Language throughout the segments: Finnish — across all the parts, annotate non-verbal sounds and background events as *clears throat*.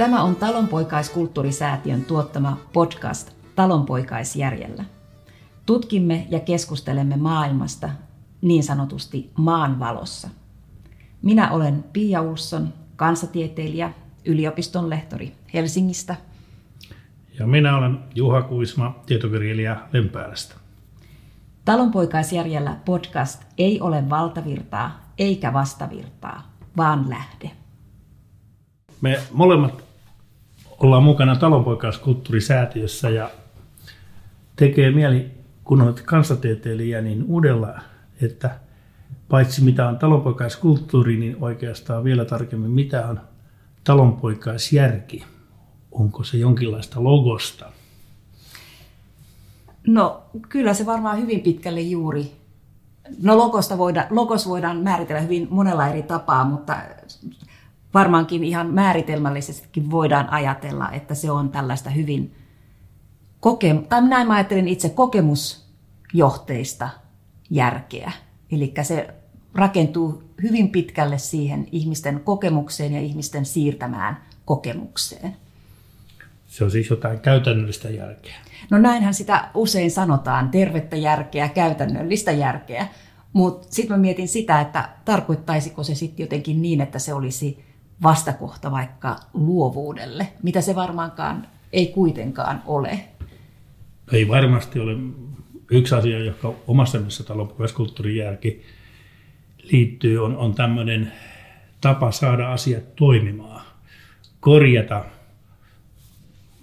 Tämä on Talonpoikaiskulttuurisäätiön tuottama podcast Talonpoikaisjärjellä. Tutkimme ja keskustelemme maailmasta niin sanotusti maan valossa. Minä olen Pia Ulsson, kansatieteilijä, yliopiston lehtori Helsingistä. Ja minä olen Juha Kuisma, tietokirjailija Lempäälästä. Talonpoikaisjärjellä podcast ei ole valtavirtaa eikä vastavirtaa, vaan lähde. Me molemmat ollaan mukana talonpoikaiskulttuurisäätiössä ja tekee mieli, kun olet kansatieteilijä, niin uudella, että paitsi mitä on talonpoikaiskulttuuri, niin oikeastaan vielä tarkemmin mitä on talonpoikaisjärki. Onko se jonkinlaista logosta? No kyllä se varmaan hyvin pitkälle juuri. No logosta voida, logos voidaan määritellä hyvin monella eri tapaa, mutta varmaankin ihan määritelmällisestikin voidaan ajatella, että se on tällaista hyvin, koke- tai näin mä ajattelen itse, kokemusjohteista järkeä. Eli se rakentuu hyvin pitkälle siihen ihmisten kokemukseen ja ihmisten siirtämään kokemukseen. Se on siis jotain käytännöllistä järkeä. No näinhän sitä usein sanotaan, tervettä järkeä, käytännöllistä järkeä. Mutta sitten mä mietin sitä, että tarkoittaisiko se sitten jotenkin niin, että se olisi vastakohta vaikka luovuudelle, mitä se varmaankaan ei kuitenkaan ole. Ei varmasti ole yksi asia, joka omassa mielessä talonpoikaiskulttuurin järki liittyy, on, on tämmöinen tapa saada asiat toimimaan, korjata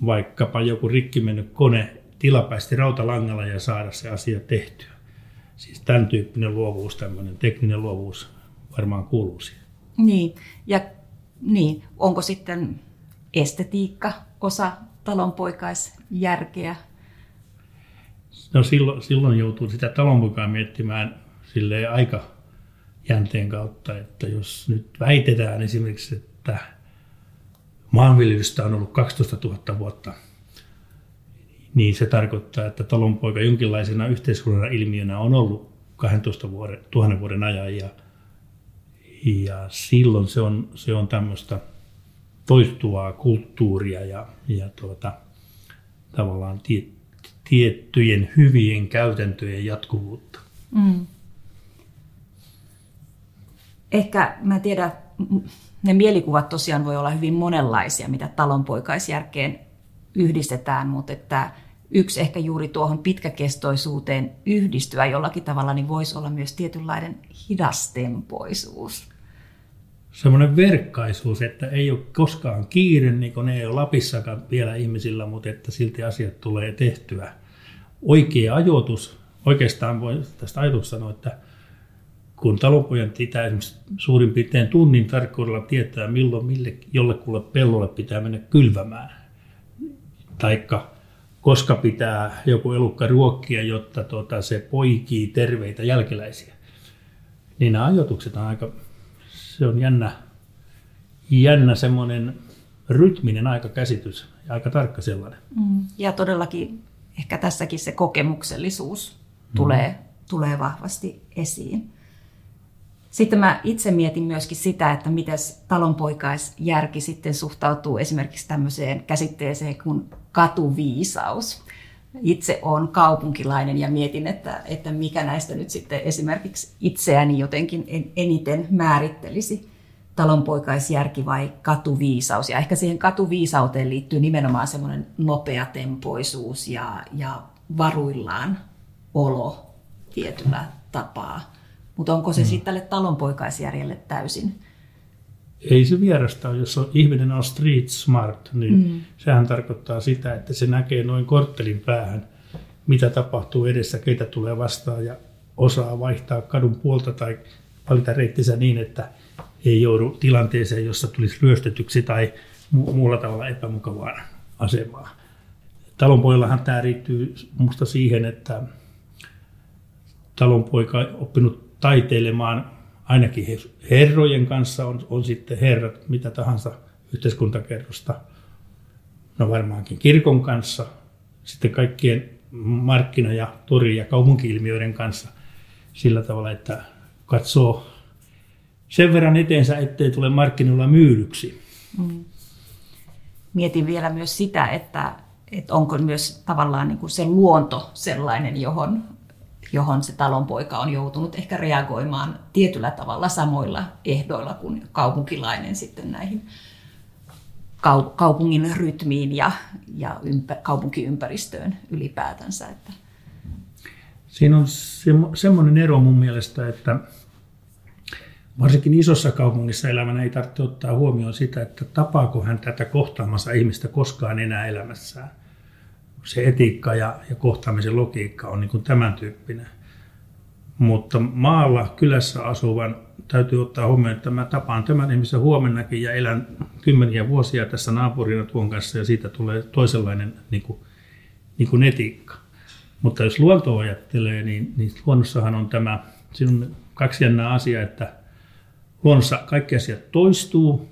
vaikkapa joku rikki mennyt kone tilapäisesti rautalangalla ja saada se asia tehtyä. Siis tämän tyyppinen luovuus, tämmöinen tekninen luovuus varmaan kuuluu siihen. Niin, ja niin, onko sitten estetiikka osa talonpoikaisjärkeä? No silloin, silloin joutuu sitä talonpoikaa miettimään sille aika jänteen kautta, että jos nyt väitetään esimerkiksi, että maanviljelystä on ollut 12 000 vuotta, niin se tarkoittaa, että talonpoika jonkinlaisena yhteiskunnan ilmiönä on ollut 12 vuoden, 1000 vuoden ajan ja ja silloin se on, se on tämmöistä toistuvaa kulttuuria ja, ja tuota, tavallaan tie, tiettyjen hyvien käytäntöjen jatkuvuutta. Mm. Ehkä mä tiedän, ne mielikuvat tosiaan voi olla hyvin monenlaisia, mitä talonpoikaisjärkeen yhdistetään, mutta että yksi ehkä juuri tuohon pitkäkestoisuuteen yhdistyä jollakin tavalla, niin voisi olla myös tietynlainen hidastempoisuus. Semmoinen verkkaisuus, että ei ole koskaan kiire, niin kuin ei ole Lapissakaan vielä ihmisillä, mutta että silti asiat tulee tehtyä. Oikea ajoitus, oikeastaan voi tästä ajatuksesta sanoa, että kun talonpojan pitää esimerkiksi suurin piirtein tunnin tarkkuudella tietää, milloin mille, jollekulle pellolle pitää mennä kylvämään, taikka koska pitää joku elukka ruokkia, jotta tuota, se poikii terveitä jälkeläisiä. Niin nämä ajoitukset on aika, se on jännä, jännä semmoinen rytminen aika käsitys ja aika tarkka sellainen. Mm. Ja todellakin ehkä tässäkin se kokemuksellisuus mm. tulee, tulee vahvasti esiin. Sitten mä itse mietin myöskin sitä, että miten talonpoikaisjärki sitten suhtautuu esimerkiksi tämmöiseen käsitteeseen kuin katuviisaus. Itse olen kaupunkilainen ja mietin, että, että mikä näistä nyt sitten esimerkiksi itseäni jotenkin eniten määrittelisi talonpoikaisjärki vai katuviisaus. Ja ehkä siihen katuviisauteen liittyy nimenomaan semmoinen nopeatempoisuus ja, ja varuillaan olo tietyllä tapaa. Mutta onko se mm. sitten tälle talonpoikaisjärjelle täysin? Ei se vierasta ole. Jos on, ihminen on street smart, niin mm. sehän tarkoittaa sitä, että se näkee noin korttelin päähän, mitä tapahtuu edessä, keitä tulee vastaan ja osaa vaihtaa kadun puolta tai valita reittinsä niin, että ei joudu tilanteeseen, jossa tulisi ryöstetyksi tai mu- muulla tavalla epämukavaan asemaan. Talonpoillahan tämä riittyy minusta siihen, että talonpoika oppinut taiteilemaan ainakin herrojen kanssa, on, on sitten herrat mitä tahansa yhteiskuntakerrosta, no varmaankin kirkon kanssa, sitten kaikkien markkina- ja tori- ja kaupunkiilmiöiden kanssa sillä tavalla, että katsoo sen verran eteensä, ettei tule markkinoilla myydyksi. Mm. mietin vielä myös sitä, että, että onko myös tavallaan niin kuin se luonto sellainen, johon, johon se talonpoika on joutunut ehkä reagoimaan tietyllä tavalla samoilla ehdoilla kuin kaupunkilainen sitten näihin kaupungin rytmiin ja, ja ympä, kaupunkiympäristöön ylipäätänsä. Että. Siinä on se, semmoinen ero mun mielestä, että varsinkin isossa kaupungissa elämänä ei tarvitse ottaa huomioon sitä, että tapaako hän tätä kohtaamassa ihmistä koskaan enää elämässään. Se etiikka ja, ja kohtaamisen logiikka on niin kuin tämän tyyppinen. Mutta maalla, kylässä asuvan täytyy ottaa huomioon, että mä tapaan tämän ihmisen huomennakin ja elän kymmeniä vuosia tässä naapurina tuon kanssa ja siitä tulee toisenlainen niin kuin, niin kuin etiikka. Mutta jos luonto ajattelee, niin, niin luonnossahan on tämä, siinä on kaksi jännää asiaa, että luonnossa kaikki asiat toistuu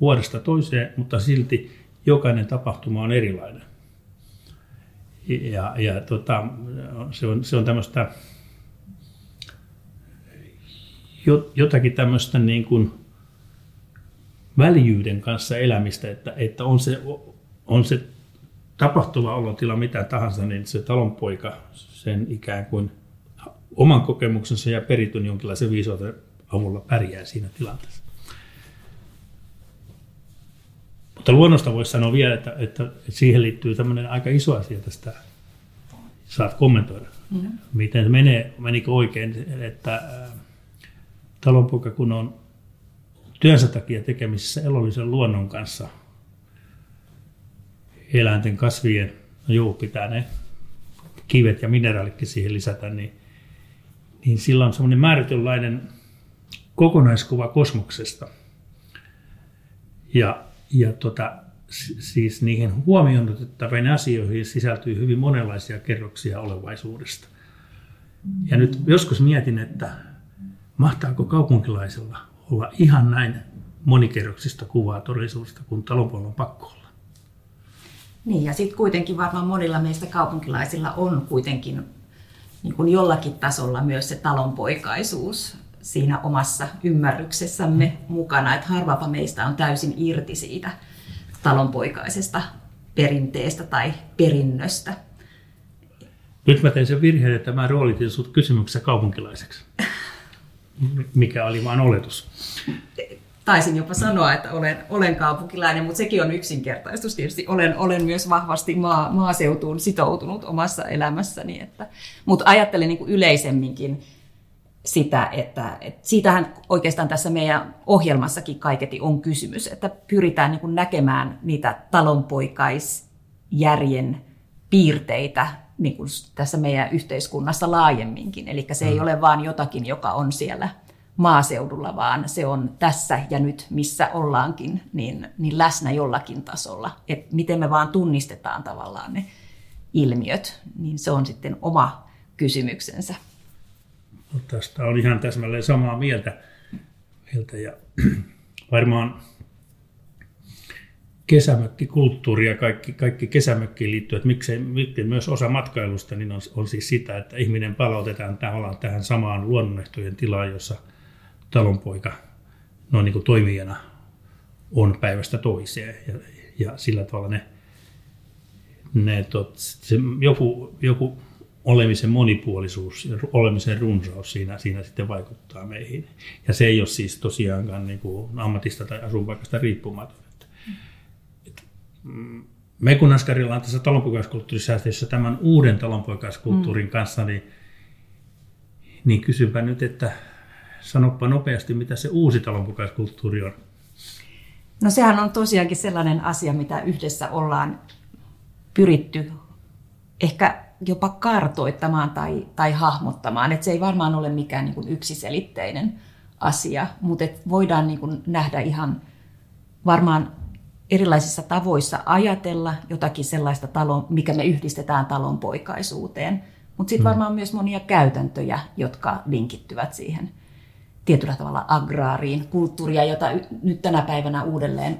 vuodesta toiseen, mutta silti jokainen tapahtuma on erilainen. Ja, ja tota, se, on, se on tämmöistä jotakin tämmöistä niin kuin väljyyden kanssa elämistä, että, että on, se, on se tapahtuva olotila mitä tahansa, niin se talonpoika sen ikään kuin oman kokemuksensa ja perityn jonkinlaisen viisauden avulla pärjää siinä tilanteessa. Mutta luonnosta voisi sanoa vielä, että, että, siihen liittyy tämmöinen aika iso asia tästä. Saat kommentoida, mm. miten se menee, menikö oikein, että talonpoika kun on työnsä takia tekemisissä elollisen luonnon kanssa, eläinten, kasvien, no juu, pitää ne kivet ja mineraalitkin siihen lisätä, niin, niin sillä on semmoinen määritynlainen kokonaiskuva kosmoksesta. Ja, ja tota, siis niihin huomioon otettaviin asioihin sisältyy hyvin monenlaisia kerroksia olevaisuudesta. Ja nyt joskus mietin, että mahtaako kaupunkilaisella olla ihan näin monikerroksista kuvaa todellisuudesta, kun talonpuolella on pakko olla. Niin, ja sitten kuitenkin varmaan monilla meistä kaupunkilaisilla on kuitenkin niin kuin jollakin tasolla myös se talonpoikaisuus siinä omassa ymmärryksessämme mukana, että harvapa meistä on täysin irti siitä talonpoikaisesta perinteestä tai perinnöstä. Nyt mä tein sen virheen, että mä roolitin sut kysymyksessä kaupunkilaiseksi. Mikä oli vain oletus. Taisin jopa sanoa, että olen, olen kaupunkilainen, mutta sekin on yksinkertaistus. Tietysti olen, olen myös vahvasti maa, maaseutuun sitoutunut omassa elämässäni. Että, mutta ajattelen niin kuin yleisemminkin sitä, että, että siitähän oikeastaan tässä meidän ohjelmassakin kaiketi on kysymys, että pyritään niin kuin näkemään niitä talonpoikaisjärjen piirteitä niin kuin tässä meidän yhteiskunnassa laajemminkin. Eli se ei mm. ole vain jotakin, joka on siellä maaseudulla, vaan se on tässä ja nyt, missä ollaankin, niin, niin läsnä jollakin tasolla. Et miten me vaan tunnistetaan tavallaan ne ilmiöt, niin se on sitten oma kysymyksensä. No, tästä on ihan täsmälleen samaa mieltä. mieltä ja *clears throat* varmaan kesämökkikulttuuri ja kaikki, kaikki kesämökkiin liittyy, että miksei, miksei myös osa matkailusta niin on, on siis sitä, että ihminen palautetaan tähän, tähän samaan luonnonehtojen tilaan, jossa talonpoika noin niin kuin toimijana on päivästä toiseen. Ja, ja sillä tavalla ne, ne tot, se, joku, joku olemisen monipuolisuus ja olemisen runsaus siinä, siinä sitten vaikuttaa meihin. Ja se ei ole siis tosiaankaan niin kuin ammatista tai asuinpaikasta riippumaton. Mm, me kun Askarilla on tässä talonpoikaiskulttuurisäätiössä tämän uuden talonpoikaiskulttuurin mm. kanssa, niin, niin kysynpä nyt, että sanoppa nopeasti, mitä se uusi talonpoikaiskulttuuri on. No sehän on tosiaankin sellainen asia, mitä yhdessä ollaan pyritty ehkä jopa kartoittamaan tai, tai hahmottamaan. Et se ei varmaan ole mikään niin kuin yksiselitteinen asia, mutta et voidaan niin kuin nähdä ihan varmaan erilaisissa tavoissa ajatella jotakin sellaista, talon, mikä me yhdistetään talonpoikaisuuteen. Mutta sitten mm. varmaan myös monia käytäntöjä, jotka linkittyvät siihen tietyllä tavalla agraariin, kulttuuria, jota nyt tänä päivänä uudelleen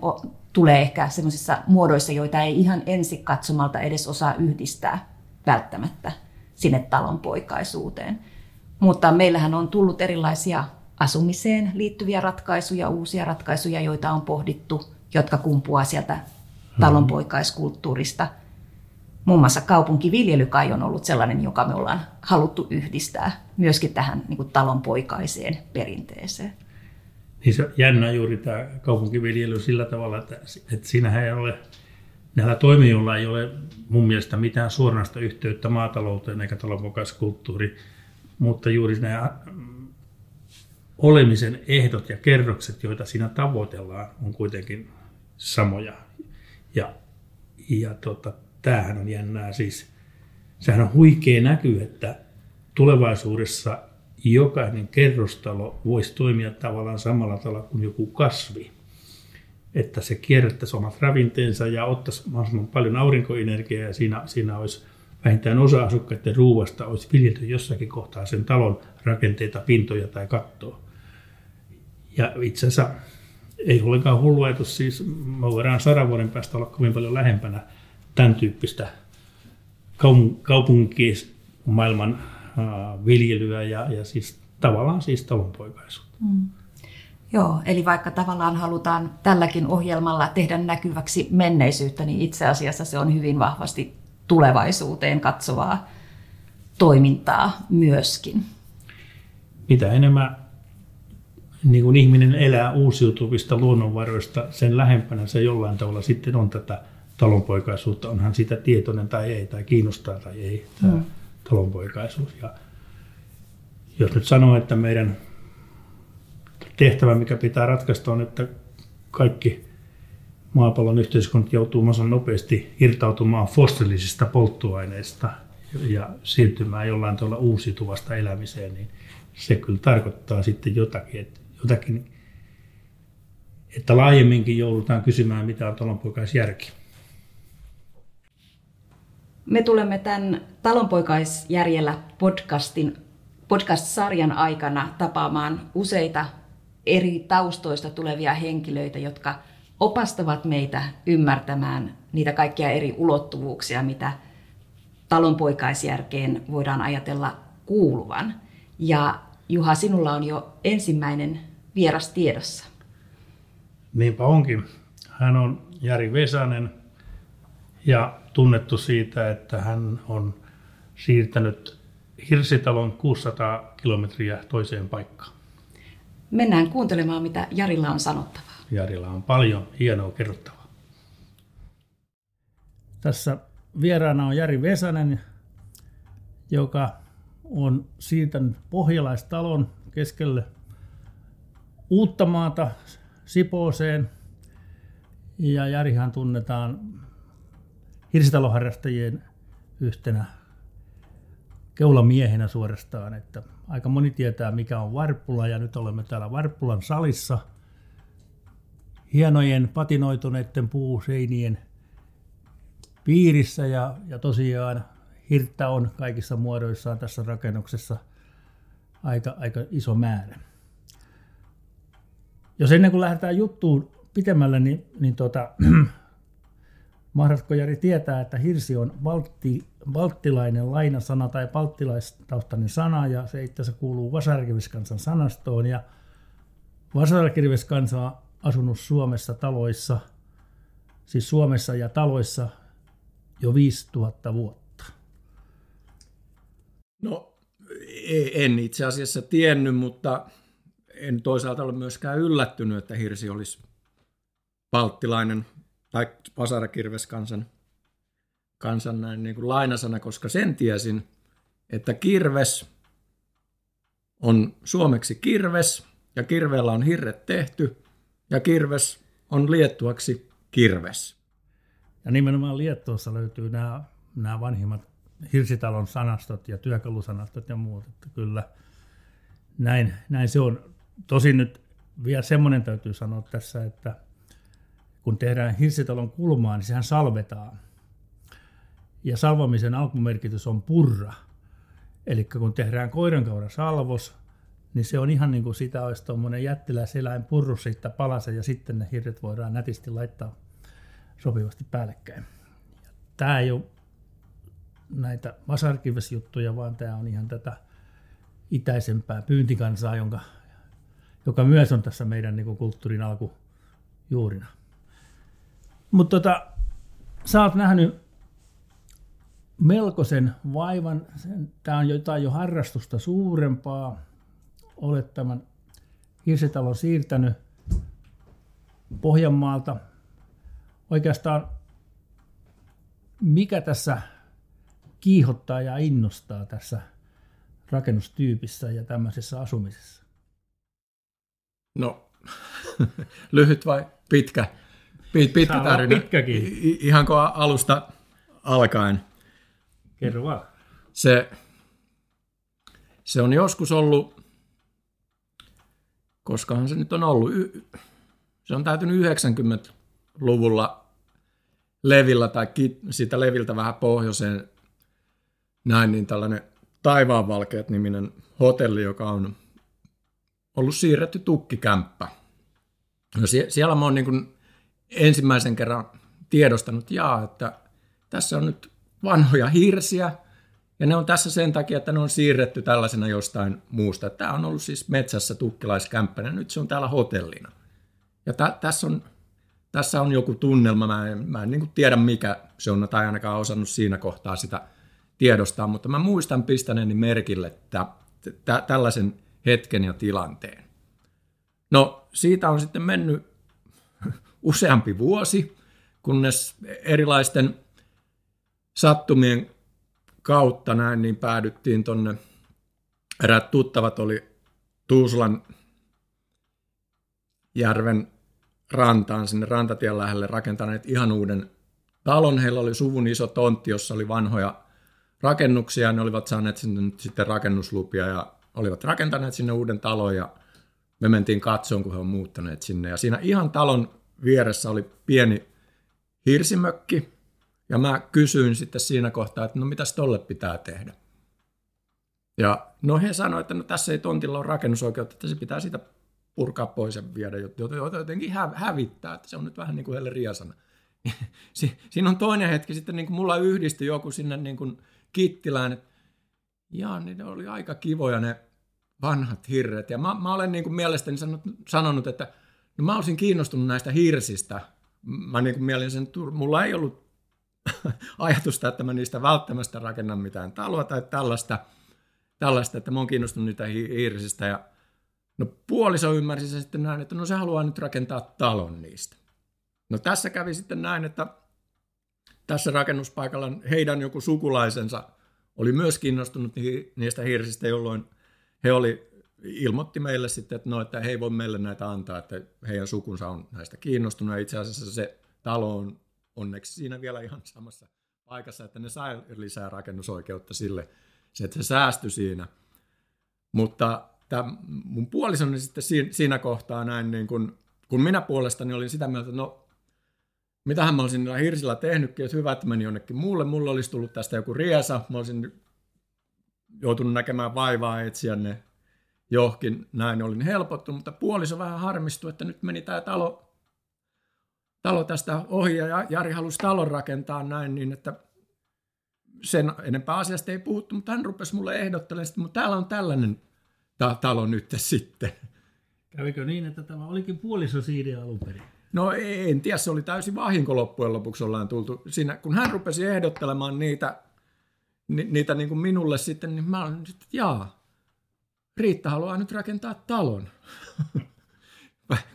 tulee ehkä sellaisissa muodoissa, joita ei ihan ensi katsomalta edes osaa yhdistää välttämättä sinne talonpoikaisuuteen. Mutta meillähän on tullut erilaisia asumiseen liittyviä ratkaisuja, uusia ratkaisuja, joita on pohdittu, jotka kumpuaa sieltä talonpoikaiskulttuurista. Muun muassa kaupunkiviljely kai on ollut sellainen, joka me ollaan haluttu yhdistää myöskin tähän niin kuin talonpoikaiseen perinteeseen. Niin se jännä juuri tämä kaupunkiviljely sillä tavalla, että, että siinähän ei ole, näillä toimijoilla ei ole mun mielestä mitään suoranaista yhteyttä maatalouteen eikä talonpoikaiskulttuuriin, mutta juuri nämä olemisen ehdot ja kerrokset, joita siinä tavoitellaan, on kuitenkin samoja. Ja, ja tota, tämähän on jännää siis. Sehän on huikea näky, että tulevaisuudessa jokainen kerrostalo voisi toimia tavallaan samalla tavalla kuin joku kasvi. Että se kierrättäisi omat ravinteensa ja ottaisi mahdollisimman paljon aurinkoenergiaa ja siinä, siinä olisi vähintään osa asukkaiden ruuasta olisi viljelty jossakin kohtaa sen talon rakenteita, pintoja tai kattoa. Ja itse asiassa ei ollenkaan hullu ajatus, siis me voidaan sadan vuoden päästä olla kovin paljon lähempänä tämän tyyppistä kaupunkimaailman viljelyä ja, ja siis tavallaan siis talonpoikaisuutta. Mm. Joo, eli vaikka tavallaan halutaan tälläkin ohjelmalla tehdä näkyväksi menneisyyttä, niin itse asiassa se on hyvin vahvasti tulevaisuuteen katsovaa toimintaa myöskin. Mitä enemmän niin kuin ihminen elää uusiutuvista luonnonvaroista, sen lähempänä se jollain tavalla sitten on tätä talonpoikaisuutta, onhan sitä tietoinen tai ei, tai kiinnostaa tai ei, tämä mm. talonpoikaisuus. Ja jos nyt sanoo, että meidän tehtävä, mikä pitää ratkaista, on, että kaikki maapallon yhteiskunnat joutuu mahdollisimman nopeasti irtautumaan fossiilisista polttoaineista ja siirtymään jollain tavalla uusiutuvasta elämiseen, niin se kyllä tarkoittaa sitten jotakin, että, jotakin, että laajemminkin joudutaan kysymään, mitä on talonpoikaisjärki. Me tulemme tämän Talonpoikaisjärjellä podcastin, podcast-sarjan aikana tapaamaan useita eri taustoista tulevia henkilöitä, jotka opastavat meitä ymmärtämään niitä kaikkia eri ulottuvuuksia, mitä talonpoikaisjärkeen voidaan ajatella kuuluvan. Ja Juha, sinulla on jo ensimmäinen vieras tiedossa. Niinpä onkin. Hän on Jari Vesanen ja tunnettu siitä, että hän on siirtänyt Hirsitalon 600 kilometriä toiseen paikkaan. Mennään kuuntelemaan, mitä Jarilla on sanottavaa. Jarilla on paljon hienoa kerrottavaa. Tässä vieraana on Jari Vesanen, joka on siirtänyt pohjalaistalon keskelle Uuttamaata Sipooseen. Ja Jarihan tunnetaan hirsitaloharrastajien yhtenä keulamiehenä suorastaan, että aika moni tietää mikä on Varppula ja nyt olemme täällä Varppulan salissa hienojen patinoituneiden puuseinien piirissä ja, ja tosiaan hirttä on kaikissa muodoissaan tässä rakennuksessa aika, aika iso määrä. Jos ennen kuin lähdetään juttuun pitemmälle, niin, niin tuota, *clears throat* Mahdatko Jari tietää, että hirsi on baltti, balttilainen lainasana tai balttilaistaustainen sana ja se itse asiassa kuuluu vasarkirveskansan sanastoon ja vasarkirveskansa on asunut Suomessa taloissa, siis Suomessa ja taloissa jo 5000 vuotta. No en itse asiassa tiennyt, mutta en toisaalta ole myöskään yllättynyt, että hirsi olisi balttilainen tai Pasarakirves kansan, kansan näin niin kuin lainasana, koska sen tiesin, että kirves on suomeksi kirves ja kirveellä on hirret tehty ja kirves on liettuaksi kirves. Ja nimenomaan Liettuossa löytyy nämä, nämä vanhimmat hirsitalon sanastot ja työkalusanastot ja muut. Että kyllä näin, näin se on. Tosin nyt vielä semmoinen täytyy sanoa tässä, että – kun tehdään hirsitalon kulmaa, niin sehän salvetaan. Ja salvamisen alkumerkitys on purra. Eli kun tehdään koirankaura salvos, niin se on ihan niin kuin sitä olisi tuommoinen jättiläiseläin purru siitä palasen ja sitten ne hirret voidaan nätisti laittaa sopivasti päällekkäin. Tämä ei ole näitä vasarkivesjuttuja, vaan tämä on ihan tätä itäisempää pyyntikansaa, jonka, joka myös on tässä meidän niin kuin kulttuurin alkujuurina. Mutta tota, sä oot nähnyt melkoisen vaivan. Tämä on jotain jo harrastusta suurempaa. Olet tämän hirsitalon siirtänyt Pohjanmaalta. Oikeastaan mikä tässä kiihottaa ja innostaa tässä rakennustyypissä ja tämmöisessä asumisessa? No, *laughs* lyhyt vai pitkä? Pitkä tarina. Pitkäkin. I- ihanko alusta alkaen? Kerro vaan. Se, se on joskus ollut, koskahan se nyt on ollut, se on täytynyt 90-luvulla levillä tai sitä leviltä vähän pohjoiseen näin, niin tällainen Taivaanvalkeat niminen hotelli, joka on ollut siirretty tukkikämppä. No sie- siellä mä oon niin ensimmäisen kerran tiedostanut, jaa, että tässä on nyt vanhoja hirsiä, ja ne on tässä sen takia, että ne on siirretty tällaisena jostain muusta. Tämä on ollut siis metsässä tukkilaiskämppänä, nyt se on täällä hotellina. Ja tä- tässä, on, tässä on joku tunnelma, mä en, mä en niin tiedä mikä se on, tai ainakaan osannut siinä kohtaa sitä tiedostaa, mutta mä muistan pistäneeni merkille että tä- tällaisen hetken ja tilanteen. No siitä on sitten mennyt useampi vuosi, kunnes erilaisten sattumien kautta näin, niin päädyttiin tonne, eräät tuttavat oli Tuusulan järven rantaan, sinne rantatien lähelle rakentaneet ihan uuden talon. Heillä oli suvun iso tontti, jossa oli vanhoja rakennuksia. Ne olivat saaneet sinne nyt sitten rakennuslupia ja olivat rakentaneet sinne uuden talon ja me mentiin katsoon, kun he on muuttaneet sinne. Ja siinä ihan talon vieressä oli pieni hirsimökki, ja mä kysyin sitten siinä kohtaa, että no mitäs tolle pitää tehdä. Ja no he sanoivat, että no tässä ei tontilla ole rakennusoikeutta, että se pitää sitä purkaa pois ja viedä, jotenkin hävittää, että se on nyt vähän niin kuin heille riasana. *laughs* Siinä on toinen hetki sitten, niin kuin mulla yhdistyi joku sinne niin kuin Kittilään, että jaa, niin ne oli aika kivoja ne vanhat hirret. Ja mä, mä olen niin kuin mielestäni sanonut, sanonut, että no mä olisin kiinnostunut näistä hirsistä. Mä niin kuin että mulla ei ollut *laughs* ajatusta, että mä niistä välttämättä rakennan mitään taloa tai tällaista, tällaista että mä oon kiinnostunut niitä hirsistä. Ja no puoliso ymmärsi se sitten näin, että no se haluaa nyt rakentaa talon niistä. No tässä kävi sitten näin, että tässä rakennuspaikalla heidän joku sukulaisensa oli myös kiinnostunut niistä hirsistä, jolloin he oli, ilmoitti meille sitten, että, no, että he ei voi meille näitä antaa, että heidän sukunsa on näistä kiinnostunut. Itse asiassa se talo on onneksi siinä vielä ihan samassa paikassa, että ne sai lisää rakennusoikeutta sille, se, että se säästyi siinä. Mutta tämä mun puolisoni sitten siinä kohtaa näin, niin kun, kun minä puolestani olin sitä mieltä, että no mitähän mä olisin hirsillä tehnytkin, että hyvä, että meni jonnekin muulle. Mulla olisi tullut tästä joku riesa, mä olisin joutunut näkemään vaivaa etsiä ne johonkin, näin olin helpottunut, mutta puoliso vähän harmistui, että nyt meni tämä talo talo tästä ohi ja Jari halusi talon rakentaa näin niin, että sen enempää asiasta ei puhuttu, mutta hän rupesi mulle ehdottelemaan, että mutta täällä on tällainen ta- talo nyt sitten. Kävikö niin, että tämä olikin puolisosiide alun perin? No en tiedä, se oli täysin vahinko loppujen lopuksi ollaan tultu. Siinä, kun hän rupesi ehdottelemaan niitä, ni, niitä niin kuin minulle sitten, niin mä olin että jaa, Riitta haluaa nyt rakentaa talon.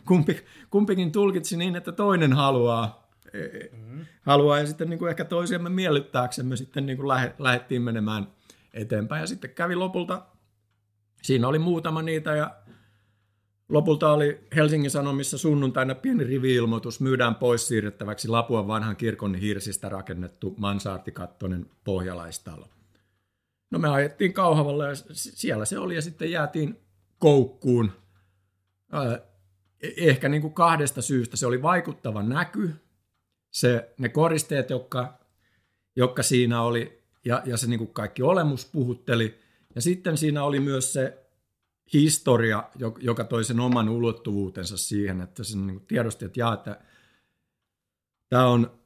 kumpi, kumpikin tulkitsi niin, että toinen haluaa, mm-hmm. haluaa ja sitten niin kuin ehkä toisiamme miellyttääksemme sitten niin kuin lähe, lähdettiin menemään eteenpäin. Ja sitten kävi lopulta, siinä oli muutama niitä ja lopulta oli Helsingin Sanomissa sunnuntaina pieni rivi-ilmoitus, myydään pois siirrettäväksi Lapuan vanhan kirkon hirsistä rakennettu mansaartikattonen pohjalaistalo. No me ajettiin Kauhavalle ja siellä se oli ja sitten jäätiin koukkuun E-, ehkä niin kuin kahdesta syystä. Se oli vaikuttava näky, se, ne koristeet, jotka, jotka siinä oli, ja, ja se niin kuin kaikki olemus puhutteli. Ja sitten siinä oli myös se historia, joka toi sen oman ulottuvuutensa siihen, että se niin tiedosti, että, jaa, että tämä on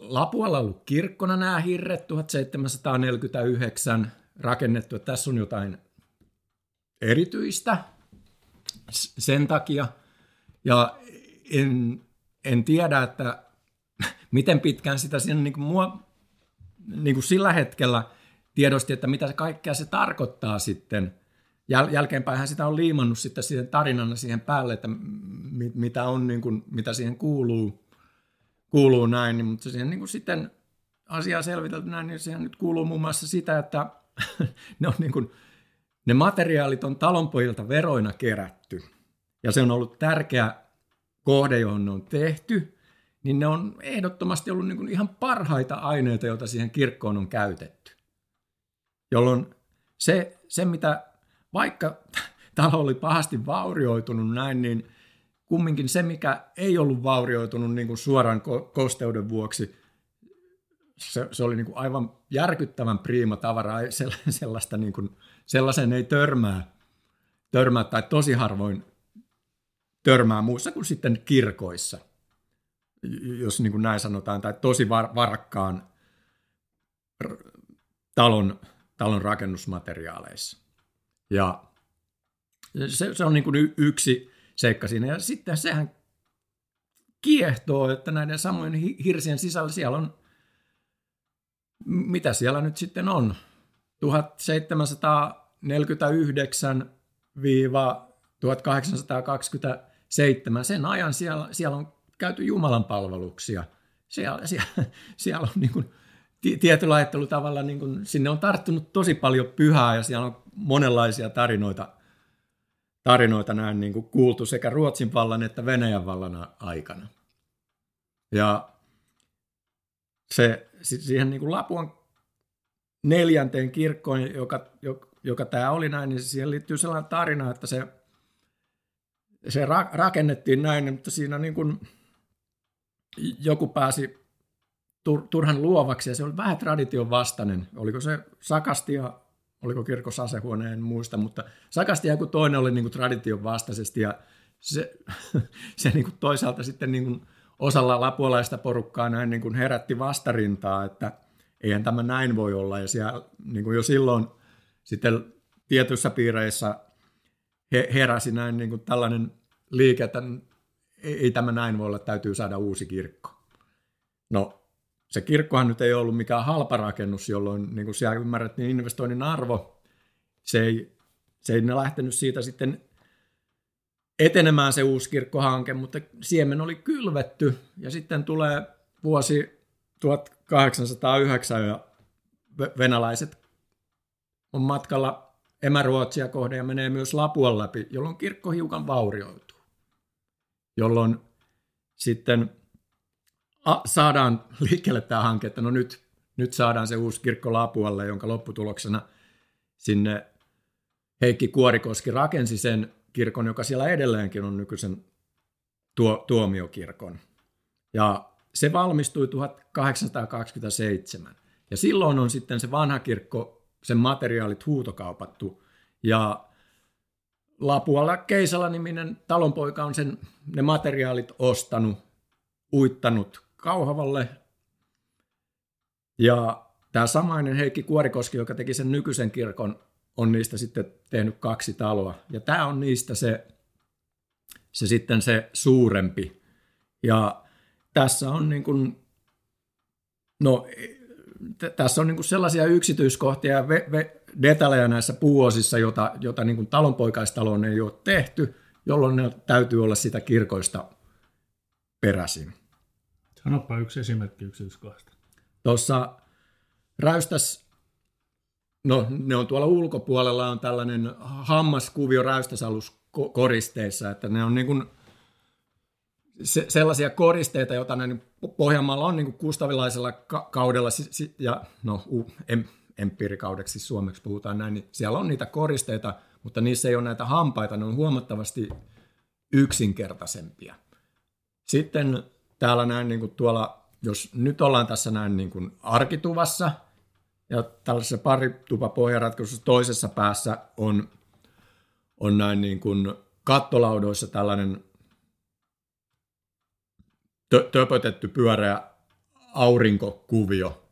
Lapualla ollut kirkkona nämä hirret 1749 rakennettu, että tässä on jotain erityistä sen takia – ja en, en tiedä, että *laughs* miten pitkään sitä siinä niin kuin mua, niin kuin sillä hetkellä tiedosti, että mitä kaikkea se tarkoittaa sitten. Jäl- jälkeenpäin sitä on liimannut sitten siihen tarinana siihen päälle, että mit, mitä, on, niin kuin, mitä siihen kuuluu, kuuluu näin, niin, mutta siihen niin kuin sitten asiaa selvitelty näin, niin siihen nyt kuuluu muun muassa sitä, että *laughs* ne, on niin kuin, ne materiaalit on talonpojilta veroina kerätty. Ja se on ollut tärkeä kohde, johon ne on tehty, niin ne on ehdottomasti ollut niin kuin ihan parhaita aineita, joita siihen kirkkoon on käytetty. Jolloin se, se mitä vaikka *laughs* talo oli pahasti vaurioitunut näin, niin kumminkin se, mikä ei ollut vaurioitunut niin kuin suoran kosteuden vuoksi, se, se oli niin kuin aivan järkyttävän priima tavaraa, sellaista niin kuin, sellaisen ei törmää, törmää tai tosi harvoin törmää muussa kuin sitten kirkoissa, jos niin kuin näin sanotaan, tai tosi var, varakkaan talon, talon rakennusmateriaaleissa. Ja se, se on niin kuin yksi seikka siinä. Ja sitten sehän kiehtoo, että näiden samojen hirsien sisällä siellä on, mitä siellä nyt sitten on, 1749 1827, sen ajan siellä, siellä on käyty Jumalan palveluksia. Siellä, siellä, siellä on niin kuin, tietyllä ajattelutavalla, niin kuin, sinne on tarttunut tosi paljon pyhää ja siellä on monenlaisia tarinoita, tarinoita näin niin kuin kuultu sekä Ruotsin vallan että Venäjän vallan aikana. Ja se, siihen niin kuin Lapuan neljänteen kirkkoon, joka, joka, joka tämä oli näin, niin siihen liittyy sellainen tarina, että se, se ra, rakennettiin näin, mutta siinä niin kuin joku pääsi tur, turhan luovaksi ja se oli vähän tradition vastainen. Oliko se sakastia, oliko kirkossa asehuone, en muista, mutta sakastia joku toinen oli niin kuin tradition vastaisesti ja se, *laughs* se niin kuin toisaalta sitten niin kuin osalla lapuolaista porukkaa näin niin kuin herätti vastarintaa, että – eihän tämä näin voi olla. Ja siellä, niin kuin jo silloin sitten tietyissä piireissä he, heräsi näin niin kuin tällainen liike, että ei, ei tämä näin voi olla, täytyy saada uusi kirkko. No, se kirkkohan nyt ei ollut mikään halpa rakennus, jolloin niin kuin siellä ymmärrettiin investoinnin arvo. Se ei, se ei lähtenyt siitä sitten etenemään se uusi kirkkohanke, mutta siemen oli kylvetty ja sitten tulee vuosi 1809 ja venäläiset on matkalla emäruotsia kohden ja menee myös Lapuan läpi, jolloin kirkko hiukan vaurioituu. Jolloin sitten a, saadaan liikkeelle tämä hanke, että no nyt, nyt saadaan se uusi kirkko Lapualle, jonka lopputuloksena sinne Heikki Kuorikoski rakensi sen kirkon, joka siellä edelleenkin on nykyisen tuo, tuomiokirkon. Ja se valmistui 1827. Ja silloin on sitten se vanha kirkko, sen materiaalit huutokaupattu. Ja Lapualla Keisala-niminen talonpoika on sen, ne materiaalit ostanut, uittanut Kauhavalle. Ja tämä samainen Heikki Kuorikoski, joka teki sen nykyisen kirkon, on niistä sitten tehnyt kaksi taloa. Ja tämä on niistä se, se sitten se suurempi. Ja tässä on niin kuin, no, t- tässä on niin kuin sellaisia yksityiskohtia ja ve- ve- detaljeja näissä puuosissa, jota, jota niin kuin talonpoikaistaloon ei ole tehty, jolloin ne täytyy olla sitä kirkoista peräisin. Sanopa yksi esimerkki yksityiskohdasta. Tuossa Räystäs, no ne on tuolla ulkopuolella on tällainen hammaskuvio räystäsalus koristeissa, että ne on niin kuin se, sellaisia koristeita, joita näin Pohjanmaalla on niin kuin kustavilaisella ka- kaudella, ja no em, empiirikaudeksi siis suomeksi puhutaan näin, niin siellä on niitä koristeita, mutta niissä ei ole näitä hampaita, ne on huomattavasti yksinkertaisempia. Sitten täällä näin niin kuin tuolla, jos nyt ollaan tässä näin niin kuin arkituvassa, ja tällaisessa paritupa pohjaratkaisussa toisessa päässä on, on näin niin kuin kattolaudoissa tällainen tö- töpötetty pyöreä aurinkokuvio.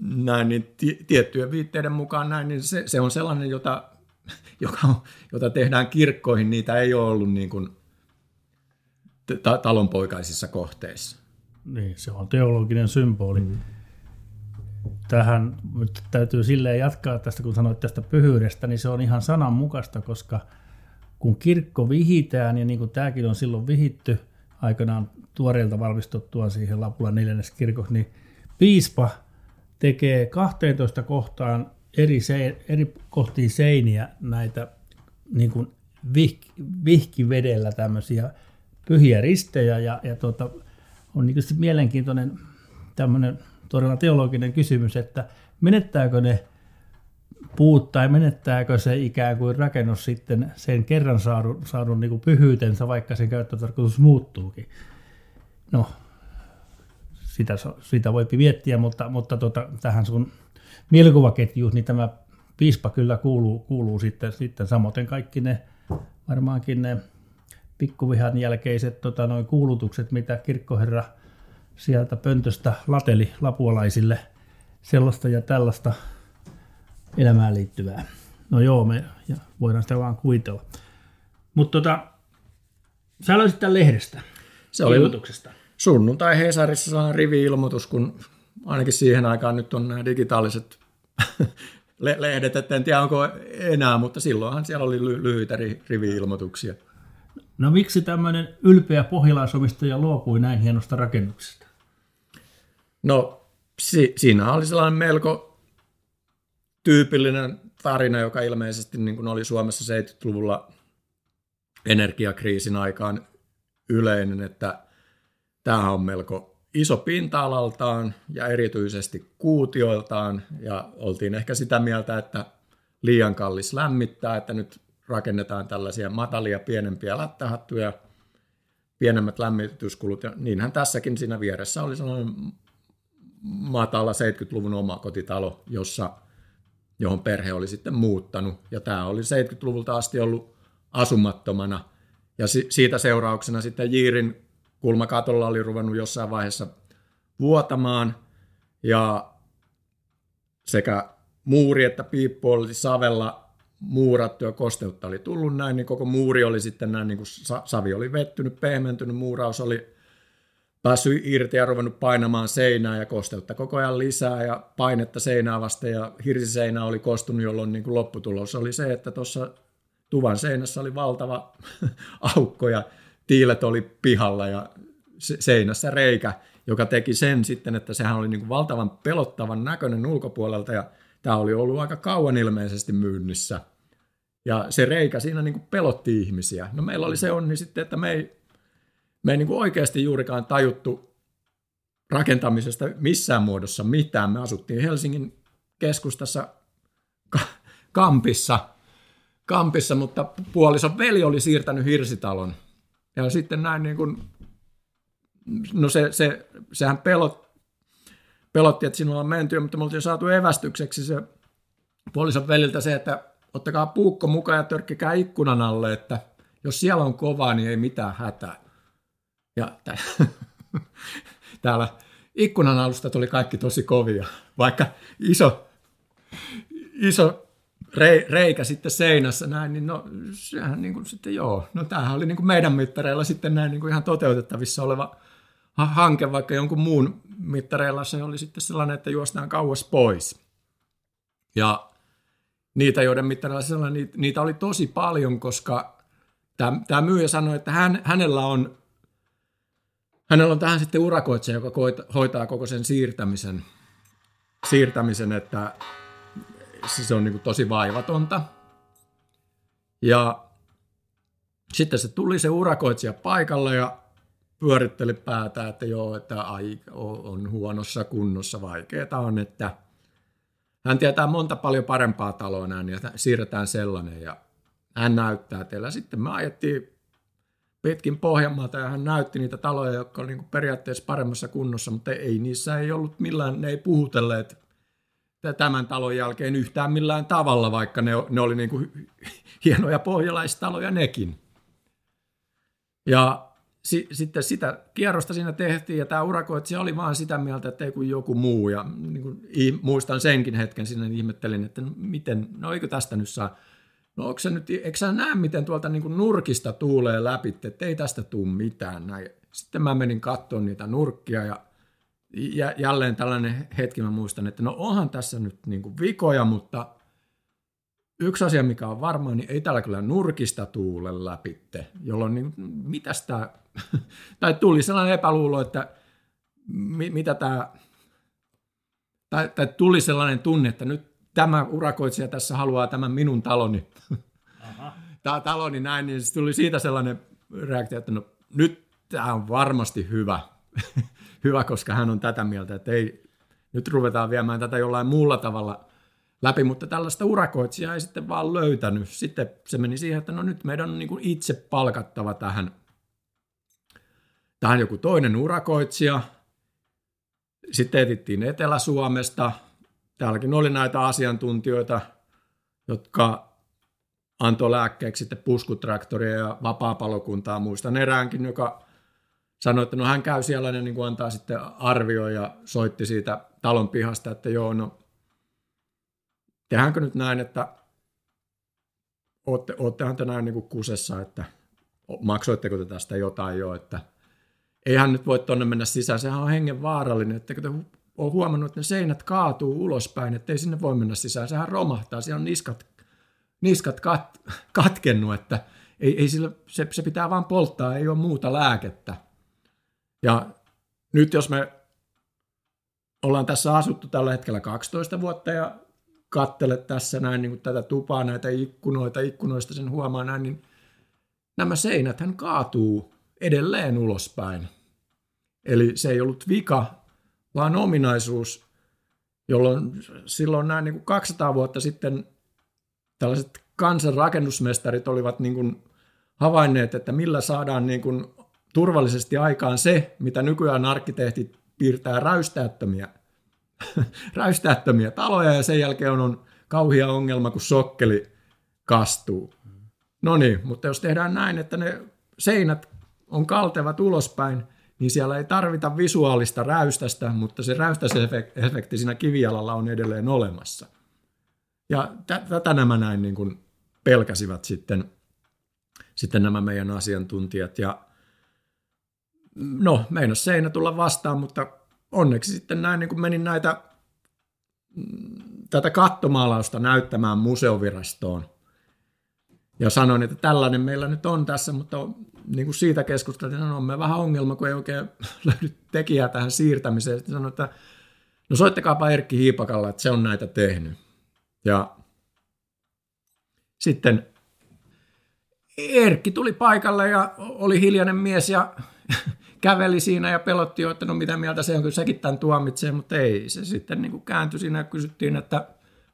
Näin, niin t- tiettyjen viitteiden mukaan näin, niin se, se on sellainen, jota, *laughs* joka, jota tehdään kirkkoihin, niitä ei ole ollut niin kuin ta- talonpoikaisissa kohteissa. niin, se on teologinen symboli. Mm. Tähän nyt täytyy silleen jatkaa tästä, kun sanoit tästä pyhyydestä, niin se on ihan sananmukaista, koska kun kirkko vihitään, ja niin kuin tämäkin on silloin vihitty aikanaan tuoreelta valmistuttua siihen Lapulan neljännes kirkossa, niin piispa tekee 12 kohtaan eri, se, eri kohtiin seiniä näitä niin kuin vih, vihkivedellä tämmöisiä pyhiä ristejä ja, ja tuota, on niin mielenkiintoinen tämmöinen todella teologinen kysymys, että menettääkö ne puut tai menettääkö se ikään kuin rakennus sitten sen kerran saadun, saadun niin kuin pyhyytensä, vaikka sen käyttötarkoitus muuttuukin. No, sitä, sitä voi miettiä, mutta, mutta tota, tähän sun mielikuvaketjuun, niin tämä piispa kyllä kuuluu, kuuluu sitten, sitten samoin kaikki ne varmaankin ne pikkuvihan jälkeiset tota, noin kuulutukset, mitä kirkkoherra sieltä pöntöstä lateli lapualaisille sellaista ja tällaista elämään liittyvää. No joo, me ja voidaan sitä vaan kuvitella. Mutta tota, sä löysit tämän lehdestä, Se oli sunnuntai Hesarissa saa rivi-ilmoitus, kun ainakin siihen aikaan nyt on nämä digitaaliset *laughs* lehdet, että en tiedä onko enää, mutta silloinhan siellä oli ly- lyhyitä rivi-ilmoituksia. No miksi tämmöinen ylpeä pohjalaisomistaja luopui näin hienosta rakennuksesta? No si- siinä oli sellainen melko tyypillinen tarina, joka ilmeisesti niin kuin oli Suomessa 70-luvulla energiakriisin aikaan yleinen, että tämä on melko iso pinta-alaltaan ja erityisesti kuutioiltaan ja oltiin ehkä sitä mieltä, että liian kallis lämmittää, että nyt rakennetaan tällaisia matalia pienempiä lättähattuja, pienemmät lämmityskulut. Ja niinhän tässäkin siinä vieressä oli sellainen matala 70-luvun oma kotitalo, jossa, johon perhe oli sitten muuttanut. Ja tämä oli 70-luvulta asti ollut asumattomana. Ja si- siitä seurauksena sitten Jiirin kulmakatolla oli ruvennut jossain vaiheessa vuotamaan. Ja sekä muuri että piippu oli savella muurattu ja kosteutta oli tullut näin, niin koko muuri oli sitten näin, niin kuin savi oli vettynyt, pehmentynyt, muuraus oli päässyt irti ja ruvennut painamaan seinää ja kosteutta koko ajan lisää ja painetta seinää vasten ja hirsiseinä oli kostunut, jolloin niin kuin lopputulos oli se, että tuossa tuvan seinässä oli valtava *laughs* aukko ja tiilet oli pihalla ja seinässä reikä, joka teki sen sitten, että sehän oli niin kuin valtavan pelottavan näköinen ulkopuolelta ja tämä oli ollut aika kauan ilmeisesti myynnissä. Ja se reikä siinä niin kuin pelotti ihmisiä. No meillä oli se onni sitten, että me ei, me ei niin kuin oikeasti juurikaan tajuttu rakentamisesta missään muodossa mitään. Me asuttiin Helsingin keskustassa Kampissa, Kampissa, mutta puolison veli oli siirtänyt hirsitalon – ja sitten näin niin kuin, no se, se, sehän pelot, pelotti, että sinulla on menty, mutta me oltiin saatu evästykseksi se puolison veliltä se, että ottakaa puukko mukaan ja törkkikää ikkunan alle, että jos siellä on kovaa, niin ei mitään hätää. Ja *laughs* täällä ikkunan alusta tuli kaikki tosi kovia, vaikka iso, iso reikä sitten seinässä näin, niin no sehän niin kuin sitten joo, no tämähän oli niin kuin meidän mittareilla sitten näin niin kuin ihan toteutettavissa oleva hanke, vaikka jonkun muun mittareilla se oli sitten sellainen, että juostaan kauas pois. Ja niitä, joiden mittareilla sellainen, niitä, oli tosi paljon, koska tämä, tämä myyjä sanoi, että hän, hänellä on hänellä on tähän sitten urakoitsija, joka hoitaa koko sen siirtämisen, siirtämisen että se on niin kuin tosi vaivatonta. Ja sitten se tuli se urakoitsija paikalle ja pyöritteli päätä, että joo, että ai, on huonossa kunnossa, vaikeaa on, että hän tietää monta paljon parempaa taloa näin ja siirretään sellainen ja hän näyttää teillä. Sitten me ajettiin pitkin Pohjanmaalta ja hän näytti niitä taloja, jotka oli niin periaatteessa paremmassa kunnossa, mutta ei niissä ei ollut millään, ne ei puhutelleet tämän talon jälkeen yhtään millään tavalla, vaikka ne, ne oli niin kuin *laughs* hienoja pohjalaistaloja nekin. Ja si, sitten sitä kierrosta siinä tehtiin, ja tämä urakoitsija oli vaan sitä mieltä, että ei kuin joku muu. Ja niin kuin, muistan senkin hetken, sinne ihmettelin, että no, miten, no eikö tästä nyt saa. No onko se nyt, eikö sä näe, miten tuolta niin nurkista tuulee läpi, että ei tästä tule mitään. Näin. sitten mä menin katsomaan niitä nurkkia ja jälleen tällainen hetki mä muistan, että no onhan tässä nyt niin vikoja, mutta yksi asia, mikä on varma, niin ei täällä kyllä nurkista tuule läpitte, jolloin niin, mitäs *laughs* tämä, tai tuli sellainen epäluulo, että mi, mitä tämä, tai, tai tuli sellainen tunne, että nyt tämä urakoitsija tässä haluaa tämän minun taloni, *laughs* tämä taloni näin, niin se tuli siitä sellainen reaktio, että no nyt tämä on varmasti hyvä, *laughs* hyvä, koska hän on tätä mieltä, että ei, nyt ruvetaan viemään tätä jollain muulla tavalla läpi, mutta tällaista urakoitsijaa ei sitten vaan löytänyt. Sitten se meni siihen, että no nyt meidän on niin kuin itse palkattava tähän, tähän joku toinen urakoitsija. Sitten etittiin Etelä-Suomesta. Täälläkin oli näitä asiantuntijoita, jotka antoi lääkkeeksi sitten puskutraktoria ja vapaapalokuntaa. Muistan eräänkin, joka sanoi, että no hän käy siellä ja niin kuin antaa sitten arvio ja soitti siitä talon pihasta, että joo, no tehdäänkö nyt näin, että ootte, oottehan te näin niin kuin kusessa, että maksoitteko te tästä jotain jo, että eihän nyt voi tuonne mennä sisään, sehän on hengen vaarallinen, että te on huomannut, että ne seinät kaatuu ulospäin, että ei sinne voi mennä sisään, sehän romahtaa, siellä on niskat, niskat kat, katkennut, että ei, ei sillä, se, se pitää vaan polttaa, ei ole muuta lääkettä. Ja nyt jos me ollaan tässä asuttu tällä hetkellä 12 vuotta ja kattele tässä näin niin kuin tätä tupaa, näitä ikkunoita, ikkunoista sen huomaa näin, niin nämä seinät hän kaatuu edelleen ulospäin. Eli se ei ollut vika, vaan ominaisuus, jolloin silloin näin niin kuin 200 vuotta sitten tällaiset kansan rakennusmestarit olivat niin kuin havainneet, että millä saadaan niin kuin turvallisesti aikaan se, mitä nykyään arkkitehtit piirtää räystäättömiä, *laughs* räystäättömiä taloja ja sen jälkeen on, on kauhia ongelma, kun sokkeli kastuu. No niin, mutta jos tehdään näin, että ne seinät on kaltevat ulospäin, niin siellä ei tarvita visuaalista räystästä, mutta se räystäsefekti siinä kivijalalla on edelleen olemassa. Ja tätä nämä näin niin kuin pelkäsivät sitten, sitten nämä meidän asiantuntijat. Ja no, meinas seinä tulla vastaan, mutta onneksi sitten näin niin kuin menin näitä, mm, tätä kattomaalausta näyttämään museovirastoon. Ja sanoin, että tällainen meillä nyt on tässä, mutta niin kuin siitä keskusteltiin, että on me vähän ongelma, kun ei oikein *laughs* löydy tekijää tähän siirtämiseen. Sitten sanoin, että no soittakaapa Erkki Hiipakalla, että se on näitä tehnyt. Ja sitten Erkki tuli paikalle ja oli hiljainen mies ja *laughs* käveli siinä ja pelotti jo, että no mitä mieltä se on, kun sekin tämän tuomitsee, mutta ei. Se sitten niin kuin kääntyi siinä ja kysyttiin, että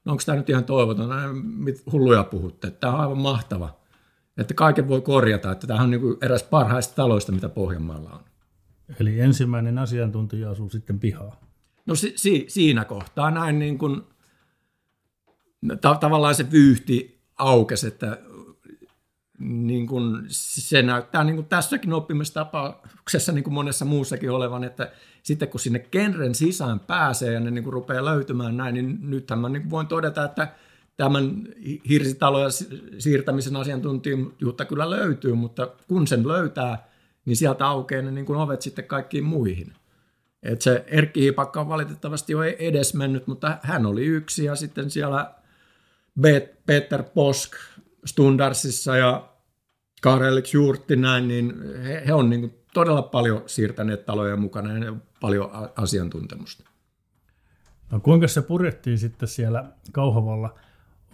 no onko tämä nyt ihan toivoton, mit hulluja puhutte, että tämä on aivan mahtava. Että kaiken voi korjata, että tämä on niin kuin eräs parhaista taloista, mitä Pohjanmaalla on. Eli ensimmäinen asiantuntija asuu sitten pihaa. No si- si- siinä kohtaa näin niin kuin, ta- tavallaan se vyyhti aukesi, että niin kuin se näyttää niin kuin tässäkin oppimistapauksessa niin kuin monessa muussakin olevan, että sitten kun sinne genren sisään pääsee ja ne niin kuin rupeaa löytymään näin, niin nythän mä niin voin todeta, että tämän hirsitaloja siirtämisen asiantuntijuutta kyllä löytyy, mutta kun sen löytää, niin sieltä aukeaa ne niin kuin ovet sitten kaikkiin muihin. Et se Erkki Hiipakka on valitettavasti jo edes mennyt, mutta hän oli yksi ja sitten siellä Peter Posk Stundarsissa ja Karelix Juurtti näin, niin he, he on niin todella paljon siirtäneet taloja mukana ja paljon asiantuntemusta. No kuinka se purettiin sitten siellä Kauhavalla?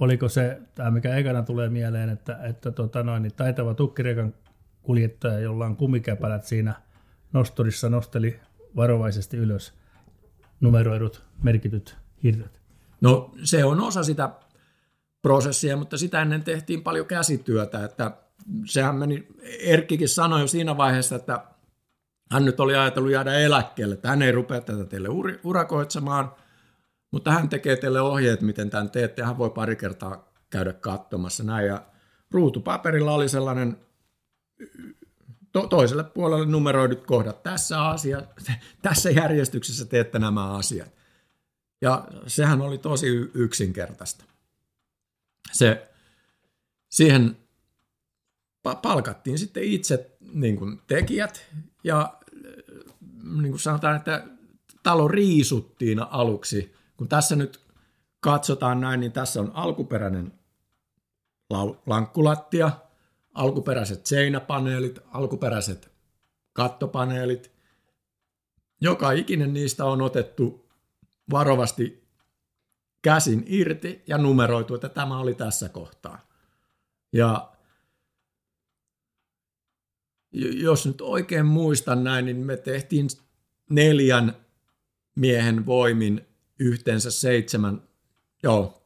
Oliko se, tämä mikä ekana tulee mieleen, että, että tota noin, niin taitava tukkirekan kuljettaja, jolla on kumikäpälät siinä nosturissa, nosteli varovaisesti ylös numeroidut merkityt hirret? No se on osa sitä prosessia, mutta sitä ennen tehtiin paljon käsityötä, että sehän meni, Erkkikin sanoi jo siinä vaiheessa, että hän nyt oli ajatellut jäädä eläkkeelle, että hän ei rupea tätä teille urakoitsemaan, mutta hän tekee teille ohjeet, miten tämän teette, hän voi pari kertaa käydä katsomassa näin, ja ruutupaperilla oli sellainen to- toiselle puolelle numeroidut kohdat, tässä, asia, *laughs* tässä järjestyksessä teette nämä asiat. Ja sehän oli tosi yksinkertaista. Se, siihen palkattiin sitten itse niin kuin tekijät ja niin kuin sanotaan, että talo riisuttiin aluksi. Kun tässä nyt katsotaan näin, niin tässä on alkuperäinen lankkulattia, alkuperäiset seinäpaneelit, alkuperäiset kattopaneelit. Joka ikinen niistä on otettu varovasti käsin irti ja numeroitu, että tämä oli tässä kohtaa. Ja jos nyt oikein muistan näin, niin me tehtiin neljän miehen voimin yhteensä seitsemän, joo,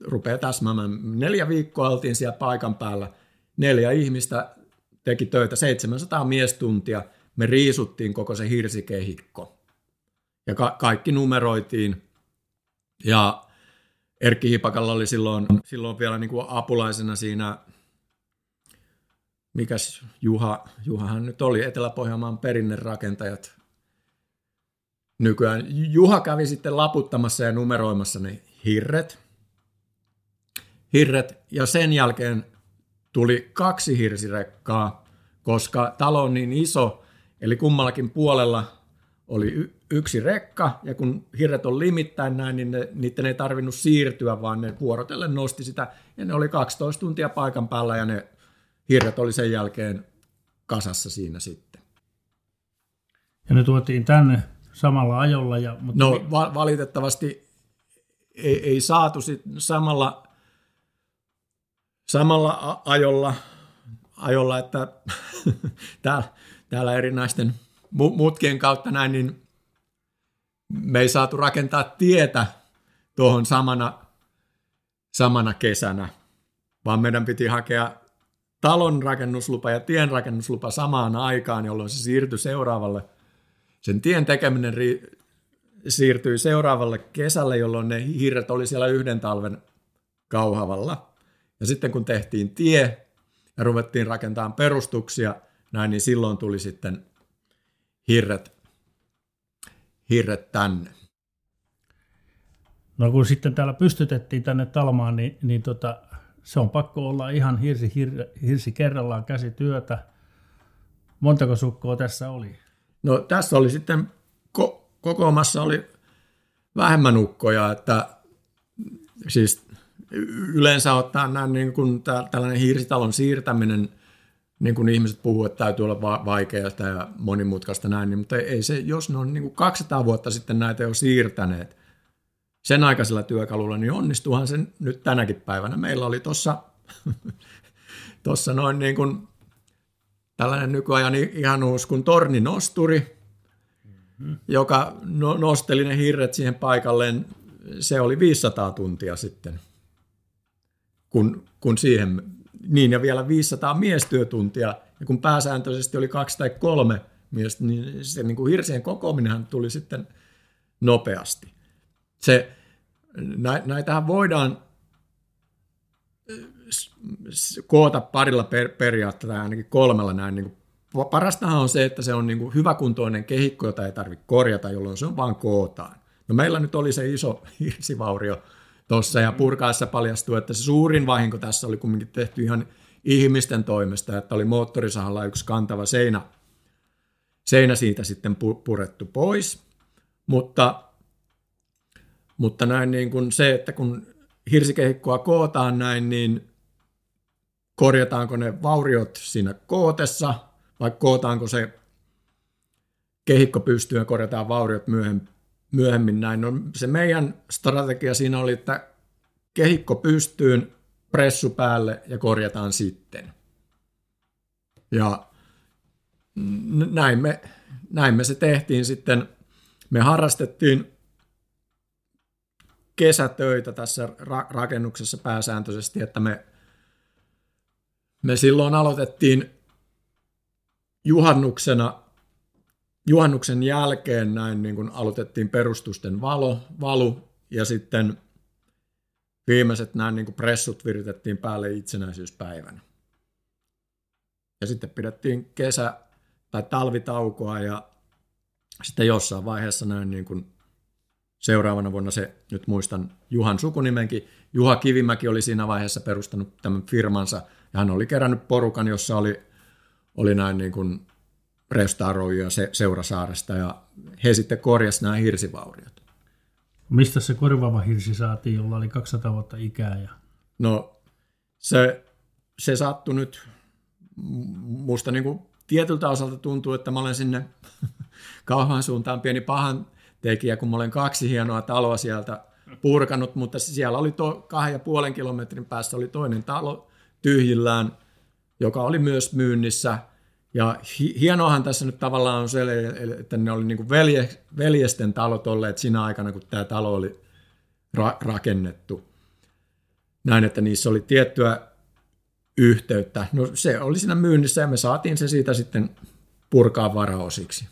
rupeaa täsmäämään. Neljä viikkoa oltiin siellä paikan päällä. Neljä ihmistä teki töitä, 700 miestuntia. Me riisuttiin koko se hirsikehikko. Ja ka- kaikki numeroitiin. Ja Erkki Hipakalla oli silloin, silloin vielä niin kuin apulaisena siinä, mikäs Juha, Juhahan nyt oli, Etelä-Pohjanmaan perinnerakentajat. Nykyään Juha kävi sitten laputtamassa ja numeroimassa ne hirret. Hirret, ja sen jälkeen tuli kaksi hirsirekkaa, koska talo on niin iso, eli kummallakin puolella oli y- yksi rekka, ja kun hirret on limittäin näin, niin ne, niiden ei tarvinnut siirtyä, vaan ne vuorotellen nosti sitä, ja ne oli 12 tuntia paikan päällä, ja ne hirret oli sen jälkeen kasassa siinä sitten. Ja ne tuotiin tänne samalla ajolla. Ja, mutta no va- valitettavasti ei, ei saatu sit samalla, samalla ajolla, ajolla että *laughs* täällä, täällä erinäisten mutkien kautta näin, niin me ei saatu rakentaa tietä tuohon samana, samana kesänä, vaan meidän piti hakea talon rakennuslupa ja tien rakennuslupa samaan aikaan, jolloin se siirtyi seuraavalle. Sen tien tekeminen ri- siirtyi seuraavalle kesälle, jolloin ne hirret oli siellä yhden talven kauhavalla. Ja sitten kun tehtiin tie ja ruvettiin rakentamaan perustuksia, näin, niin silloin tuli sitten hirret, hirret tänne. No kun sitten täällä pystytettiin tänne Talmaan, niin, niin tota, se on pakko olla ihan hirsi, hir, hirsi kerrallaan käsityötä. Montako sukkoa tässä oli? No tässä oli sitten, ko- kokoomassa oli vähemmän ukkoja, että siis yleensä ottaa näin niin kuin tällainen hirsitalon siirtäminen, niin kuin ihmiset puhuvat, että täytyy olla va- vaikeaa ja monimutkaista näin, niin, mutta ei se, jos ne on niin kuin 200 vuotta sitten näitä jo siirtäneet, sen aikaisella työkalulla, niin onnistuuhan sen nyt tänäkin päivänä. Meillä oli tuossa *laughs* tossa noin niin kuin tällainen nykyajan ihanuus kuin torninosturi, mm-hmm. joka no, nosteli ne hirret siihen paikalleen. Se oli 500 tuntia sitten, kun, kun siihen, niin ja vielä 500 miestyötuntia, ja kun pääsääntöisesti oli kaksi tai kolme miestä, niin se niin kuin hirsien kokoaminenhan tuli sitten nopeasti. Se, näitähän voidaan koota parilla per, periaatteella tai ainakin kolmella näin. Niin kuin, parastahan on se, että se on niin kuin hyväkuntoinen kehikko, jota ei tarvitse korjata, jolloin se on vaan kootaan. No meillä nyt oli se iso *laughs* hirsivaurio tuossa ja purkaessa paljastui, että se suurin vahinko tässä oli kumminkin tehty ihan ihmisten toimesta, että oli moottorisahalla yksi kantava seinä, seinä siitä sitten purettu pois, mutta, mutta näin niin kuin se, että kun hirsikehikkoa kootaan näin, niin korjataanko ne vauriot siinä kootessa vai kootaanko se kehikko pystyyn ja korjataan vauriot myöhemmin, myöhemmin näin. No, se meidän strategia siinä oli, että kehikko pystyyn, pressu päälle ja korjataan sitten. Ja näin me, näin me se tehtiin sitten. Me harrastettiin kesätöitä tässä ra- rakennuksessa pääsääntöisesti, että me, me silloin aloitettiin juhannuksena, juhannuksen jälkeen näin niin kuin aloitettiin perustusten valo, valu ja sitten viimeiset näin niin kuin pressut viritettiin päälle itsenäisyyspäivänä. Ja sitten pidettiin kesä- tai talvitaukoa ja sitten jossain vaiheessa näin niin kuin seuraavana vuonna se, nyt muistan Juhan sukunimenkin, Juha Kivimäki oli siinä vaiheessa perustanut tämän firmansa Ja hän oli kerännyt porukan, jossa oli, oli näin niin kuin restauroijia se, Seurasaaresta ja he sitten korjasivat nämä hirsivauriot. Mistä se korvaava hirsi saatiin, jolla oli 200 vuotta ikää? Ja... No se, se sattui nyt, musta niin kuin tietyltä osalta tuntuu, että mä olen sinne *laughs* kauhan suuntaan pieni pahan tekijä, kun mä olen kaksi hienoa taloa sieltä purkanut, mutta siellä oli to, kahden ja puolen kilometrin päässä oli toinen talo tyhjillään, joka oli myös myynnissä. Ja hienoahan tässä nyt tavallaan on se, että ne oli niin kuin velje, veljesten talot olleet siinä aikana, kun tämä talo oli ra- rakennettu. Näin, että niissä oli tiettyä yhteyttä. No se oli siinä myynnissä ja me saatiin se siitä sitten purkaa varaosiksi.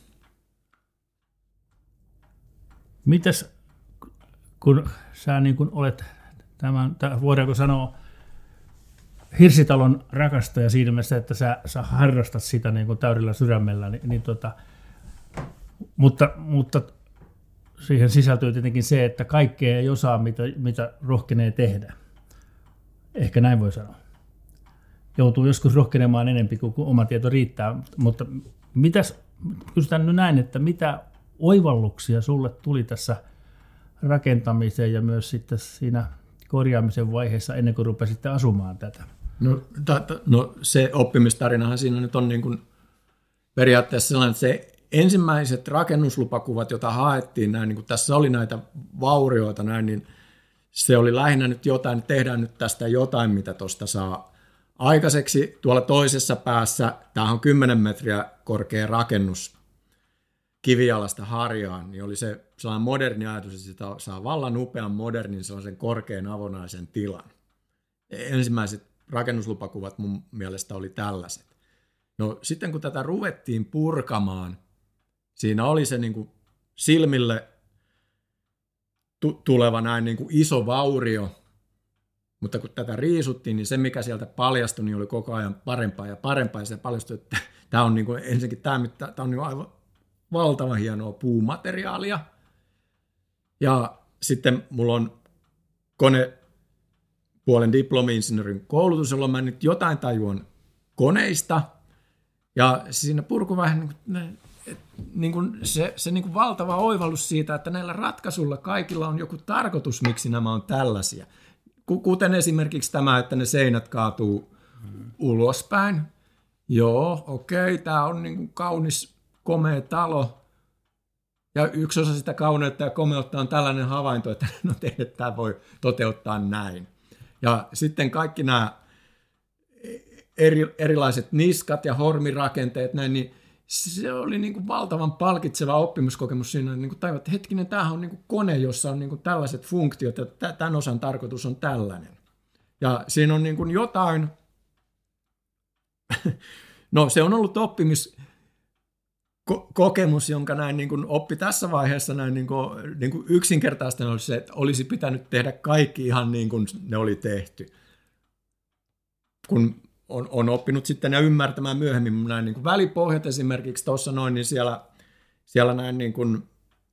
Mitäs, kun sä niin kun olet tämän, voidaanko sanoa, Hirsitalon rakastaja siinä mielessä, että sä, sä harrastat sitä niin kuin täydellä sydämellä, niin, niin tota, mutta, mutta siihen sisältyy tietenkin se, että kaikkea ei osaa, mitä, mitä rohkenee tehdä. Ehkä näin voi sanoa. Joutuu joskus rohkenemaan enempi kuin oma tieto riittää, mutta mitäs, kysytään nyt näin, että mitä oivalluksia sulle tuli tässä rakentamiseen ja myös sitten siinä korjaamisen vaiheessa ennen kuin rupesitte asumaan tätä? No, ta, ta, no se oppimistarinahan siinä nyt on niin kuin periaatteessa sellainen, että se ensimmäiset rakennuslupakuvat, joita haettiin, näin, niin kuin tässä oli näitä vaurioita, näin, niin se oli lähinnä nyt jotain, että tehdään nyt tästä jotain, mitä tuosta saa aikaiseksi. Tuolla toisessa päässä, tämä on 10 metriä korkea rakennus kivialasta harjaan, niin oli se sellainen moderni ajatus, että sitä saa vallan upean modernin sellaisen korkean avonaisen tilan. Ensimmäiset rakennuslupakuvat mun mielestä oli tällaiset. No sitten kun tätä ruvettiin purkamaan, siinä oli se niin kuin silmille tuleva näin niin kuin iso vaurio, mutta kun tätä riisuttiin, niin se mikä sieltä paljastui, niin oli koko ajan parempaa ja parempaa, ja se paljastui, että tämä on niin kuin, ensinnäkin tämä, tämä on niin aivan valtavan hienoa puumateriaalia, ja sitten mulla on kone puolen diplomi-insinöörin koulutus, jolloin mä nyt jotain tajuan koneista. Ja siinä purku vähän niin kuin, niin kuin se, se niin kuin valtava oivallus siitä, että näillä ratkaisuilla kaikilla on joku tarkoitus, miksi nämä on tällaisia. Kuten esimerkiksi tämä, että ne seinät kaatuu hmm. ulospäin. Joo, okei, okay, tämä on niin kuin kaunis, komea talo. Ja yksi osa sitä kauneutta ja komeutta on tällainen havainto, että *laughs* no te, tämä voi toteuttaa näin. Ja sitten kaikki nämä eri, erilaiset niskat ja hormirakenteet, näin, niin se oli niin kuin valtavan palkitseva oppimuskokemus siinä, niin kuin tajua, että hetkinen, tämähän on niin kuin kone, jossa on niin kuin tällaiset funktiot, ja tämän osan tarkoitus on tällainen. Ja siinä on niin kuin jotain, *laughs* no se on ollut oppimis, ko- kokemus, jonka näin niin kuin oppi tässä vaiheessa näin niin kuin, niin kuin yksinkertaisesti oli se, että olisi pitänyt tehdä kaikki ihan niin kuin ne oli tehty. Kun on, on oppinut sitten ja ymmärtämään myöhemmin näin niin kuin välipohjat esimerkiksi tuossa noin, niin siellä, siellä näin niin kuin,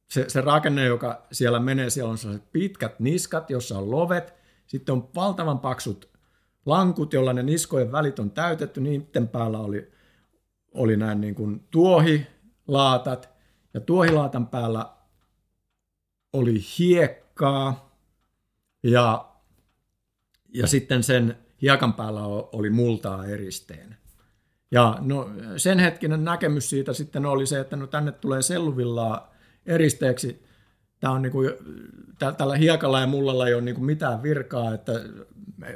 se, se rakenne, joka siellä menee, siellä on sellaiset pitkät niskat, jossa on lovet, sitten on valtavan paksut lankut, jolla ne niskojen välit on täytetty, niiden päällä oli, oli näin niin kuin tuohi, laatat ja tuohilaatan päällä oli hiekkaa ja, ja sitten sen hiekan päällä oli multaa eristeen. Ja no, sen hetkinen näkemys siitä sitten oli se, että no tänne tulee selluvillaa eristeeksi. Tämä on niin kuin, tällä hiekalla ja mullalla ei ole niin kuin mitään virkaa, että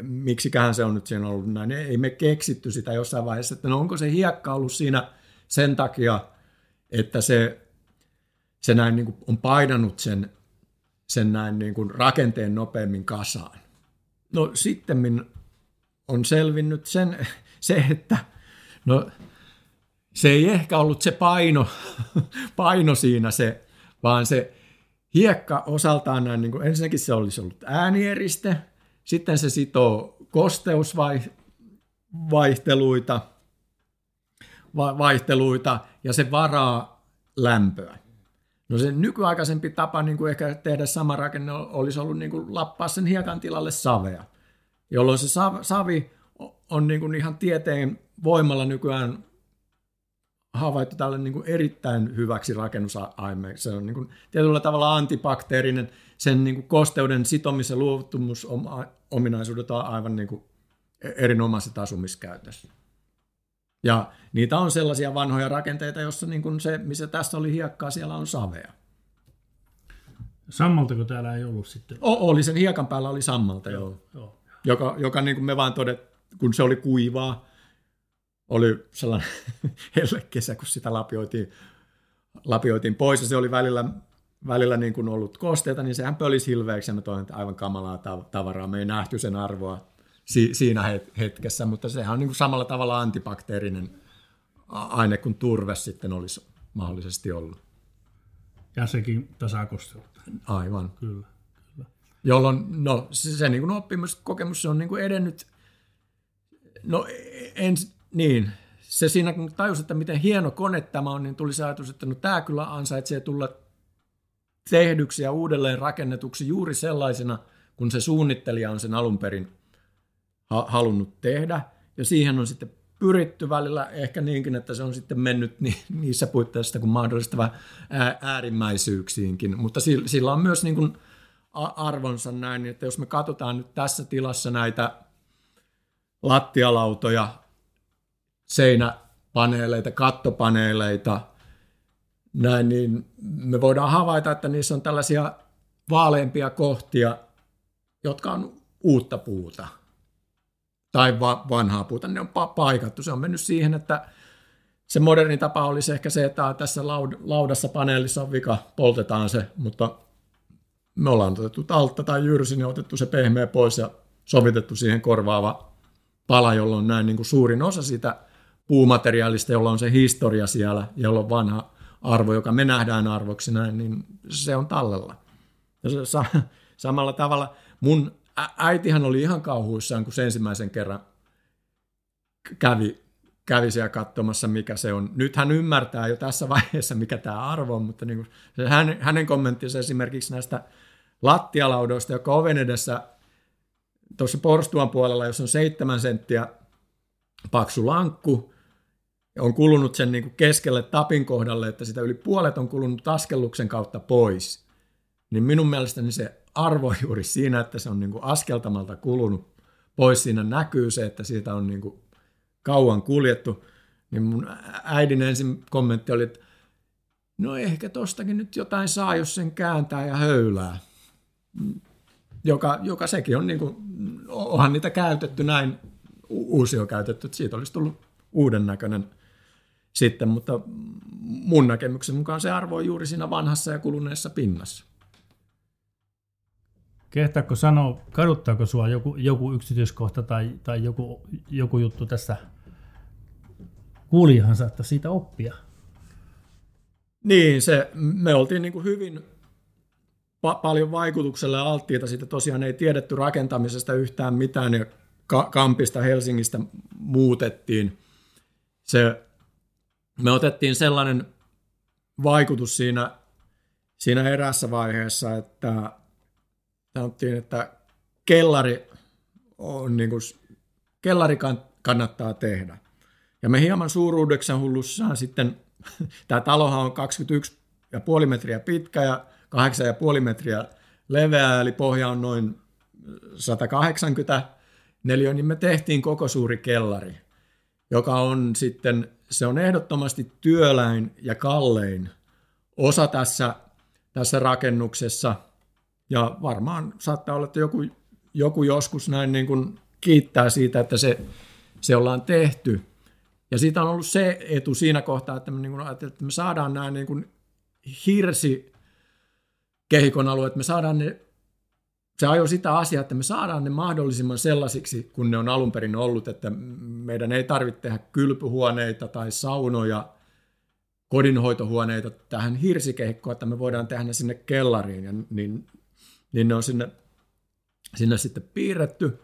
miksiköhän se on nyt siinä ollut näin. Ei me keksitty sitä jossain vaiheessa, että no onko se hiekka ollut siinä sen takia, että se, se näin niin kuin on painanut sen, sen näin niin kuin rakenteen nopeammin kasaan. No sitten on selvinnyt sen, *laughs* se, että no, se ei ehkä ollut se paino, *laughs* paino siinä se, vaan se hiekka osaltaan näin, niin kuin, ensinnäkin se olisi ollut äänieriste, sitten se sitoo kosteusvaihteluita, vaihteluita ja se varaa lämpöä. No se nykyaikaisempi tapa niin kuin ehkä tehdä sama rakenne olisi ollut niin kuin lappaa sen hiekan tilalle savea, jolloin se savi on niin kuin ihan tieteen voimalla nykyään havaittu tälle niin kuin erittäin hyväksi rakennusaineeksi. Se on niin kuin tietyllä tavalla antibakteerinen. Sen niin kuin kosteuden sitomisen luovuttumusominaisuudet on aivan niin kuin erinomaiset asumiskäytössä. Ja niitä on sellaisia vanhoja rakenteita, jossa niin kuin se, missä tässä oli hiekkaa, siellä on savea. Sammaltako täällä ei ollut sitten? O, oli, sen hiekan päällä oli sammalta, joo. joo. joo. Joka, joka niin kuin me vaan todet, kun se oli kuivaa, oli sellainen *laughs* kesä, kun sitä lapioitiin, lapioitiin pois, ja se oli välillä, välillä niin kuin ollut kosteita, niin sehän pölisi hilveeksi, ja mä toin, että aivan kamalaa tavaraa. Me ei nähty sen arvoa si, siinä hetkessä, mutta sehän on niin kuin samalla tavalla antibakteerinen aine kuin turve sitten olisi mahdollisesti ollut. Ja sekin tasakosteutta. Aivan. Kyllä. kyllä. Jolloin, no se, se niin kuin oppimiskokemus, se on niin kuin edennyt, no en, niin, se siinä kun tajusi, että miten hieno kone tämä on, niin tuli se ajatus, että no tämä kyllä ansaitsee tulla tehdyksi ja uudelleen rakennetuksi juuri sellaisena, kun se suunnittelija on sen alun perin halunnut tehdä. Ja siihen on sitten pyritty välillä ehkä niinkin, että se on sitten mennyt ni- niissä puitteissa kuin mahdollista äärimmäisyyksiinkin. Mutta sillä on myös niin kuin arvonsa näin, että jos me katsotaan nyt tässä tilassa näitä lattialautoja, seinäpaneeleita, kattopaneeleita, näin, niin me voidaan havaita, että niissä on tällaisia vaaleampia kohtia, jotka on uutta puuta tai va- vanhaa puuta, ne on pa- paikattu. Se on mennyt siihen, että se moderni tapa olisi ehkä se, että tässä laud- laudassa paneelissa on vika, poltetaan se, mutta me ollaan otettu altta tai jyrsin ja otettu se pehmeä pois ja sovitettu siihen korvaava pala, jolloin on näin niin kuin suurin osa sitä puumateriaalista, jolla on se historia siellä, jolla on vanha arvo, joka me nähdään arvoksi näin, niin se on tallella. Ja se, sa- samalla tavalla mun äitihän oli ihan kauhuissaan, kun se ensimmäisen kerran kävi, kävi siellä katsomassa, mikä se on. Nyt hän ymmärtää jo tässä vaiheessa, mikä tämä arvo on, mutta niin kuin se, hän, hänen kommenttinsa esimerkiksi näistä lattialaudoista, joka oven edessä tuossa porstuan puolella, jos on seitsemän senttiä paksu lankku, on kulunut sen niin kuin keskelle tapin kohdalle, että sitä yli puolet on kulunut askelluksen kautta pois, niin minun mielestäni se arvo *laughs* juuri siinä, että se on niin kuin askeltamalta kulunut pois. Siinä näkyy se, että siitä on niin kuin kauan kuljettu. Niin mun äidin ensin kommentti oli, että no ehkä tostakin nyt jotain saa, jos sen kääntää ja höylää. Joka, joka sekin on, niin kuin, onhan niitä käytetty näin, uusi on käytetty, että siitä olisi tullut uuden näköinen sitten, mutta mun näkemyksen mukaan se arvo on juuri siinä vanhassa ja kuluneessa pinnassa. Kehtaako sanoa, kaduttaako sinua joku, joku yksityiskohta tai, tai joku, joku juttu tässä kuulijahan saattaa siitä oppia? Niin, se, me oltiin niin kuin hyvin pa- paljon vaikutukselle alttiita. Siitä tosiaan ei tiedetty rakentamisesta yhtään mitään ja ka- Kampista Helsingistä muutettiin. Se, me otettiin sellainen vaikutus siinä, siinä erässä vaiheessa, että sanottiin, että kellari, on niin kuin, kellari kannattaa tehdä. Ja me hieman suuruudeksen hullussaan sitten, *laughs* tämä talohan on 21,5 metriä pitkä ja 8,5 metriä leveä, eli pohja on noin 180 neliö, niin me tehtiin koko suuri kellari, joka on sitten, se on ehdottomasti työläin ja kallein osa tässä, tässä rakennuksessa – ja varmaan saattaa olla, että joku, joku joskus näin niin kuin kiittää siitä, että se, se ollaan tehty. Ja siitä on ollut se etu siinä kohtaa, että me, niin kuin että me saadaan nämä niin kuin hirsi kehikon alueet, me saadaan ne, se ajoi sitä asiaa, että me saadaan ne mahdollisimman sellaisiksi, kun ne on alun perin ollut, että meidän ei tarvitse tehdä kylpyhuoneita tai saunoja, kodinhoitohuoneita tähän hirsikehikkoon, että me voidaan tehdä ne sinne kellariin, ja niin niin ne on sinne, sinne sitten piirretty.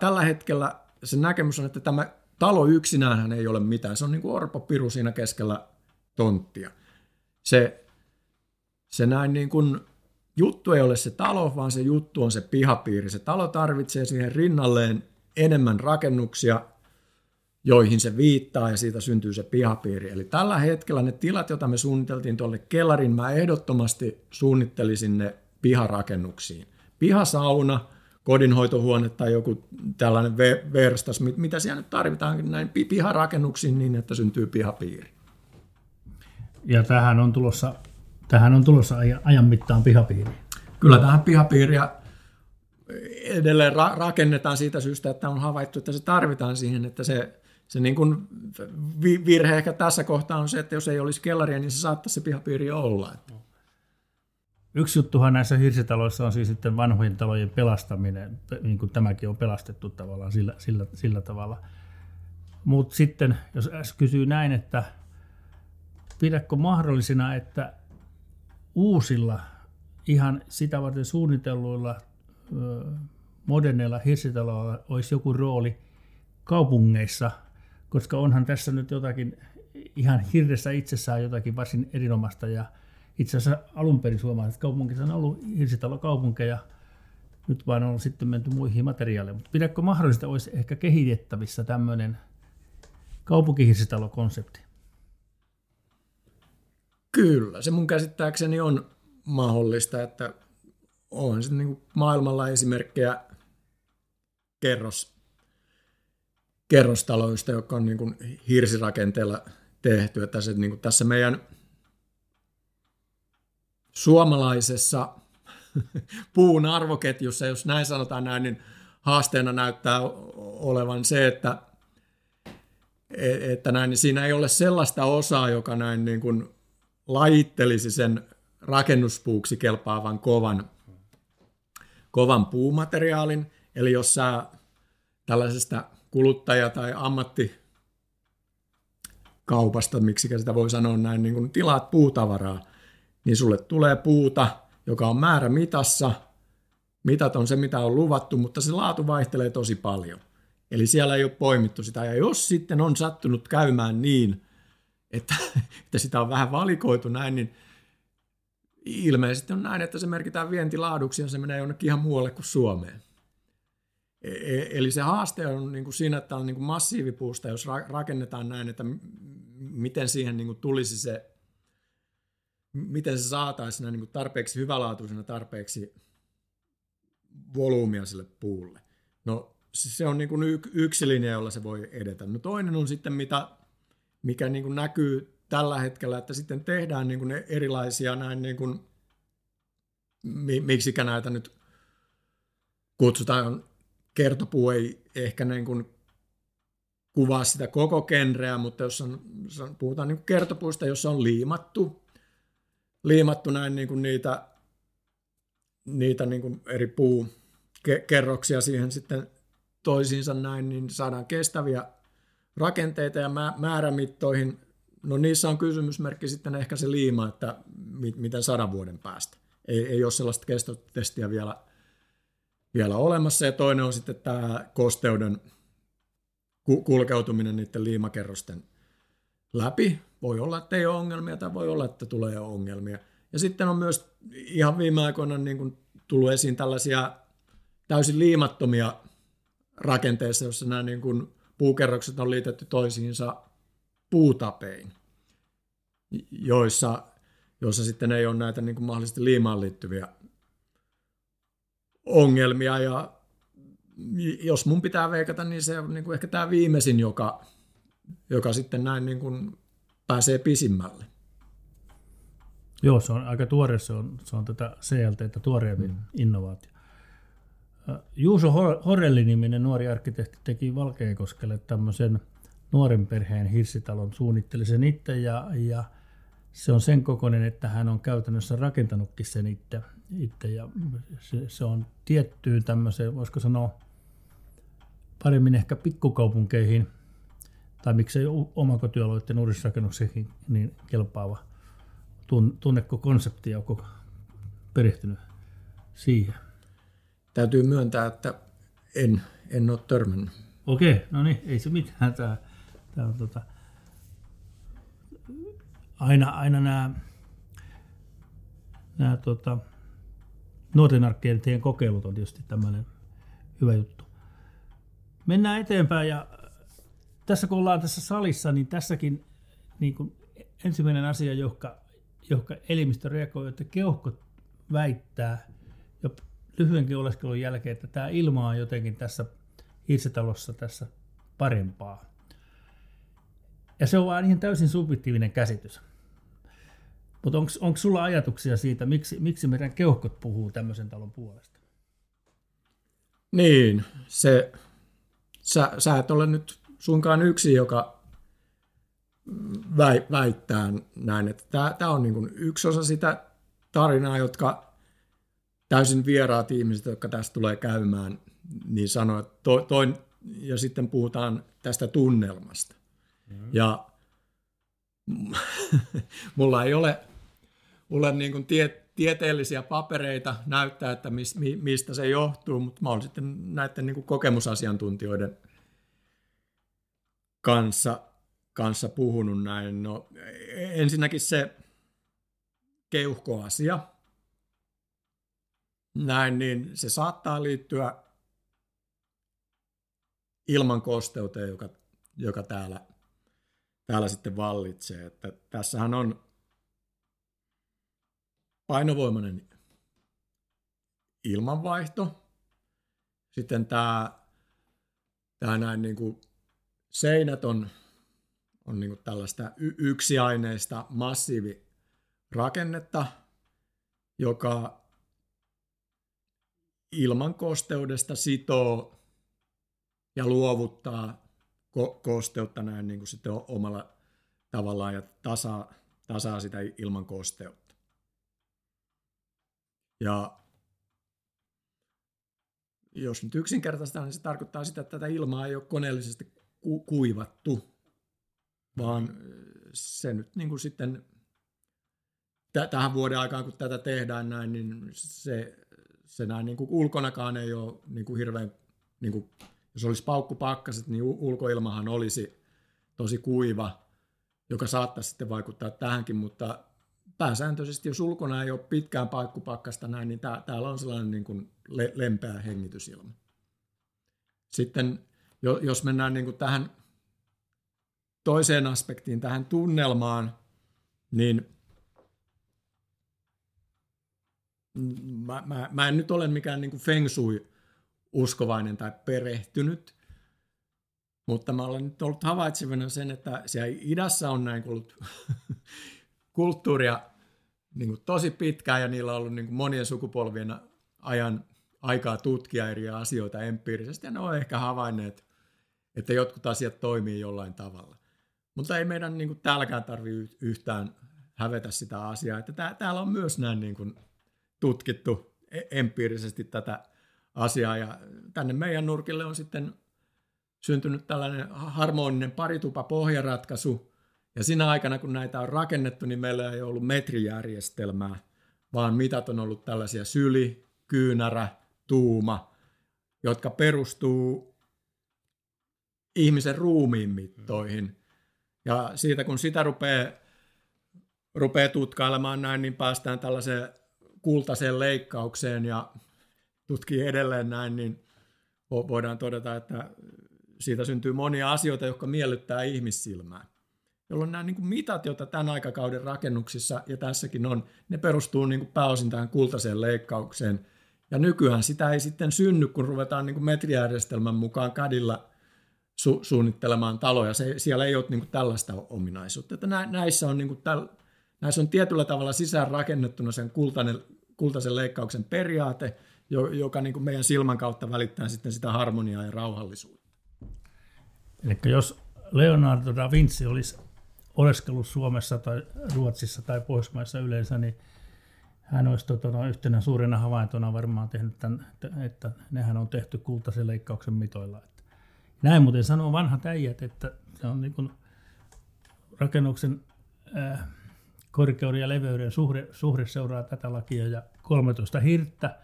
Tällä hetkellä se näkemys on, että tämä talo yksinään ei ole mitään. Se on niin kuin Orpo Piru siinä keskellä tonttia. Se, se näin niin kuin, juttu ei ole se talo, vaan se juttu on se pihapiiri. Se talo tarvitsee siihen rinnalleen enemmän rakennuksia, joihin se viittaa ja siitä syntyy se pihapiiri. Eli tällä hetkellä ne tilat, joita me suunniteltiin tuolle kellarin, mä ehdottomasti suunnittelisin ne piharakennuksiin. Pihasauna, kodinhoitohuone tai joku tällainen verstas, mitä siellä nyt tarvitaan näin piharakennuksiin niin, että syntyy pihapiiri. Ja tähän on tulossa, tähän on tulossa ajan mittaan pihapiiri. Kyllä tähän pihapiiriä edelleen ra- rakennetaan siitä syystä, että on havaittu, että se tarvitaan siihen, että se, se niin kuin virhe ehkä tässä kohtaa on se, että jos ei olisi kellaria, niin se saattaisi se pihapiiri olla. Yksi juttuhan näissä hirsitaloissa on siis sitten vanhojen talojen pelastaminen, niin kuin tämäkin on pelastettu tavallaan sillä, sillä, sillä tavalla. Mutta sitten, jos kysyy näin, että pidätkö mahdollisena, että uusilla ihan sitä varten suunnitelluilla moderneilla hirsitaloilla olisi joku rooli kaupungeissa, koska onhan tässä nyt jotakin ihan hirressä itsessään jotakin varsin erinomaista ja itse asiassa alun perin suomalaiset kaupungit on ollut hirsitalokaupunkeja, nyt vaan on sitten menty muihin materiaaleihin. Mutta pidätkö mahdollista olisi ehkä kehitettävissä tämmöinen kaupunkihirsitalo-konsepti? Kyllä, se mun käsittääkseni on mahdollista, että on sitten niin maailmalla esimerkkejä kerros, kerrostaloista, jotka on niin kuin hirsirakenteella tehty. Että se, niin kuin tässä meidän suomalaisessa *laughs* puun arvoketjussa, jos näin sanotaan näin, niin haasteena näyttää olevan se, että, että näin, niin siinä ei ole sellaista osaa, joka näin niin kuin lajittelisi sen rakennuspuuksi kelpaavan kovan kovan puumateriaalin, eli jos sä tällaisesta kuluttaja- tai ammattikaupasta, miksi sitä voi sanoa näin, niin kun tilaat puutavaraa, niin sulle tulee puuta, joka on määrä mitassa, mitat on se, mitä on luvattu, mutta se laatu vaihtelee tosi paljon. Eli siellä ei ole poimittu sitä. Ja jos sitten on sattunut käymään niin, että, *laughs* että sitä on vähän valikoitu näin, niin ilmeisesti on näin, että se merkitään vientilaaduksi ja se menee jonnekin ihan muualle kuin Suomeen. E, e, eli se haaste on niin kuin siinä, että on niin kuin massiivipuusta, jos rakennetaan näin, että miten siihen niin kuin tulisi se, miten se saataisiin niin tarpeeksi hyvälaatuisena, tarpeeksi volyymia sille puulle. No se on niin kuin yksi linja, jolla se voi edetä. No toinen on sitten, mitä, mikä niin kuin näkyy tällä hetkellä, että sitten tehdään niin kuin erilaisia näin niin kuin, miksikä näitä nyt kutsutaan, kertopuu ei ehkä niin kuin kuvaa sitä koko genreä, mutta jos on, puhutaan niin kertopuista, jossa on liimattu, liimattu näin niin kuin niitä, niitä niin kuin eri puukerroksia siihen sitten toisiinsa näin, niin saadaan kestäviä rakenteita ja määrämittoihin No niissä on kysymysmerkki sitten ehkä se liima, että miten sadan vuoden päästä. Ei, ei ole sellaista kestotestiä vielä, vielä olemassa. Ja toinen on sitten tämä kosteuden kulkeutuminen niiden liimakerrosten läpi. Voi olla, että ei ole ongelmia tai voi olla, että tulee ongelmia. Ja sitten on myös ihan viime aikoina niin kuin tullut esiin tällaisia täysin liimattomia rakenteissa, joissa nämä niin kuin puukerrokset on liitetty toisiinsa puutapein, joissa, joissa sitten ei ole näitä niin kuin mahdollisesti liimaan liittyviä ongelmia. Ja jos mun pitää veikata, niin se on niin kuin ehkä tämä viimeisin, joka, joka sitten näin niin kuin pääsee pisimmälle. Joo, se on aika tuore, se on, se on tätä CLT, tuoreemmin mm. innovaatio. Juuso Horelli-niminen nuori arkkitehti teki Valkeakoskelle tämmöisen nuoren perheen hirsitalon suunnitteli sen itse ja, ja se on sen kokoinen, että hän on käytännössä rakentanutkin sen itse. itse ja se, se on tiettyyn tämmöiseen, voisiko sanoa, paremmin ehkä pikkukaupunkeihin tai miksei omakotioloiden uudisrakennuksiin niin kelpaava. Tunneko konseptia, onko perehtynyt siihen? Täytyy myöntää, että en, en ole törmännyt. Okei, no niin, ei se mitään. Tämä Tämä on tota, aina, aina nämä, nämä tota, nuorten arkkitehtien kokeilut on tietysti tämmöinen hyvä juttu. Mennään eteenpäin ja tässä kun ollaan tässä salissa, niin tässäkin niin kuin ensimmäinen asia, joka, joka elimistö reagoi, että keuhkot väittää jo lyhyenkin oleskelun jälkeen, että tämä ilma on jotenkin tässä hirsitalossa tässä parempaa. Ja se on vain ihan täysin subjektiivinen käsitys. Mutta onko sulla ajatuksia siitä, miksi, miksi meidän keuhkot puhuu tämmöisen talon puolesta? Niin, se, sä, sä et ole nyt suinkaan yksi, joka väittää näin, että tämä on niin yksi osa sitä tarinaa, jotka täysin vieraat ihmiset, jotka tästä tulee käymään, niin sanoo, että to, toi, ja sitten puhutaan tästä tunnelmasta. Mm. Ja *laughs* mulla ei ole, ole niin kuin tie, tieteellisiä papereita näyttää, että mis, mistä se johtuu, mutta mä olen sitten näiden niin kuin kokemusasiantuntijoiden kanssa, kanssa puhunut näin. No, ensinnäkin se keuhkoasia, näin, niin se saattaa liittyä ilman kosteuteen, joka, joka täällä, täällä sitten vallitsee. Että tässähän on painovoimainen ilmanvaihto. Sitten tämä, tämä näin niin kuin seinät on, on niin tällaista y- yksiaineista massiivirakennetta, joka ilman kosteudesta sitoo ja luovuttaa ko- kosteutta näin niin kuin sitten omalla tavallaan ja tasaa, tasaa sitä ilman kosteutta. Ja jos nyt yksinkertaista, niin se tarkoittaa sitä, että tätä ilmaa ei ole koneellisesti ku- kuivattu, vaan se nyt niin kuin sitten tähän vuoden aikaan, kun tätä tehdään näin, niin se, se näin niin kuin ulkonakaan ei ole niin kuin hirveän, niin kuin, jos olisi paukkupakkaset, niin ulkoilmahan olisi tosi kuiva, joka saattaisi sitten vaikuttaa tähänkin, mutta pääsääntöisesti, jos ulkona ei ole pitkään paikkupakkasta näin, niin tää, täällä on sellainen niin kuin le, lempeä hengitysilma. Sitten jos mennään niin kuin tähän toiseen aspektiin, tähän tunnelmaan, niin mä, mä, mä en nyt ole mikään niin kuin feng shui uskovainen tai perehtynyt, mutta mä olen nyt ollut havaitsevana sen, että siellä idässä on näin ollut *laughs* kulttuuria niin kuin tosi pitkään ja niillä on ollut niin kuin monien sukupolvien ajan aikaa tutkia eri asioita empiirisesti. Ja ne on ehkä havainneet, että jotkut asiat toimii jollain tavalla. Mutta ei meidän niin kuin, täälläkään tarvitse yhtään hävetä sitä asiaa, että tää, täällä on myös näin niin kuin, tutkittu e-, empiirisesti tätä asiaa. Ja tänne meidän nurkille on sitten syntynyt tällainen harmoninen paritupa pohjaratkaisu, ja siinä aikana, kun näitä on rakennettu, niin meillä ei ollut metrijärjestelmää, vaan mitat on ollut tällaisia syli, kyynärä, tuuma, jotka perustuu ihmisen ruumiin mittoihin. Ja siitä, kun sitä rupeaa, rupeaa tutkailemaan näin, niin päästään tällaiseen kultaiseen leikkaukseen ja tutkii edelleen näin, niin voidaan todeta, että siitä syntyy monia asioita, jotka miellyttää ihmissilmää jolloin nämä niin kuin mitat, joita tämän aikakauden rakennuksissa ja tässäkin on, ne perustuu niin kuin pääosin tähän kultaiseen leikkaukseen. Ja nykyään sitä ei sitten synny, kun ruvetaan niin kuin metrijärjestelmän mukaan kadilla su- suunnittelemaan taloja. Se, siellä ei ole niin kuin tällaista ominaisuutta. Että nä- näissä, on niin kuin täl- näissä on tietyllä tavalla sisään rakennettuna sen kultainen, kultaisen leikkauksen periaate, joka niin kuin meidän silmän kautta välittää sitten sitä harmoniaa ja rauhallisuutta. Eli jos Leonardo da Vinci olisi oleskellut Suomessa tai Ruotsissa tai Pohjoismaissa yleensä, niin hän olisi no, yhtenä suurena havaintona varmaan tehnyt tämän, että nehän on tehty kultaisen leikkauksen mitoilla. Näin muuten sanoo vanhat äijät, että se on niin kuin rakennuksen äh, korkeuden ja leveyden suhde, suhde seuraa tätä lakia ja 13 hirttä.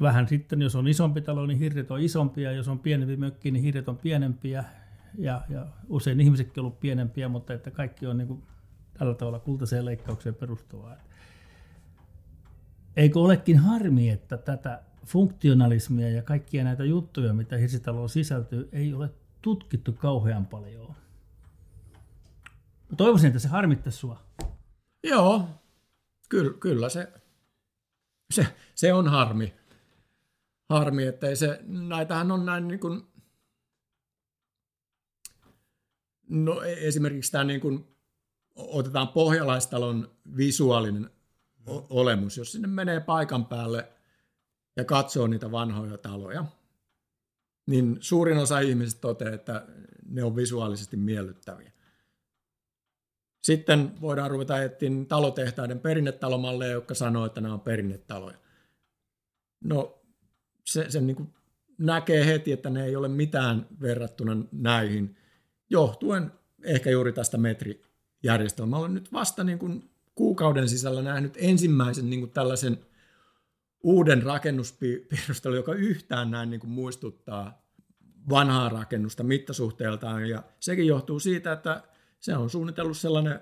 Vähän sitten, jos on isompi talo, niin hirret on isompia, jos on pienempi mökki, niin hirret on pienempiä ja, ja usein ihmisetkin ovat pienempiä, mutta että kaikki on niin kuin tällä tavalla kultaiseen leikkaukseen perustuvaa. Eikö olekin harmi, että tätä funktionalismia ja kaikkia näitä juttuja, mitä hirsitaloon sisältyy, ei ole tutkittu kauhean paljon. Toivoisin, että se harmittaisi sua. Joo, kyllä, kyllä se, se, se on harmi. Harmi, että ei se, näitähän on näin niin kuin, no e- esimerkiksi tämä niin kuin, otetaan pohjalaistalon visuaalinen olemus, jos sinne menee paikan päälle ja katsoo niitä vanhoja taloja, niin suurin osa ihmisistä toteaa, että ne on visuaalisesti miellyttäviä. Sitten voidaan ruveta etsiä talotehtaiden perinnetalomalleja, jotka sanoo, että nämä on perinnetaloja. No, se, se niin kuin näkee heti, että ne ei ole mitään verrattuna näihin, johtuen ehkä juuri tästä metrijärjestelmällä. Olen nyt vasta niin kuin kuukauden sisällä nähnyt ensimmäisen niin kuin tällaisen uuden rakennuspiirustelun, joka yhtään näin niin kuin muistuttaa vanhaa rakennusta mittasuhteeltaan. Ja sekin johtuu siitä, että se on suunnitellut sellainen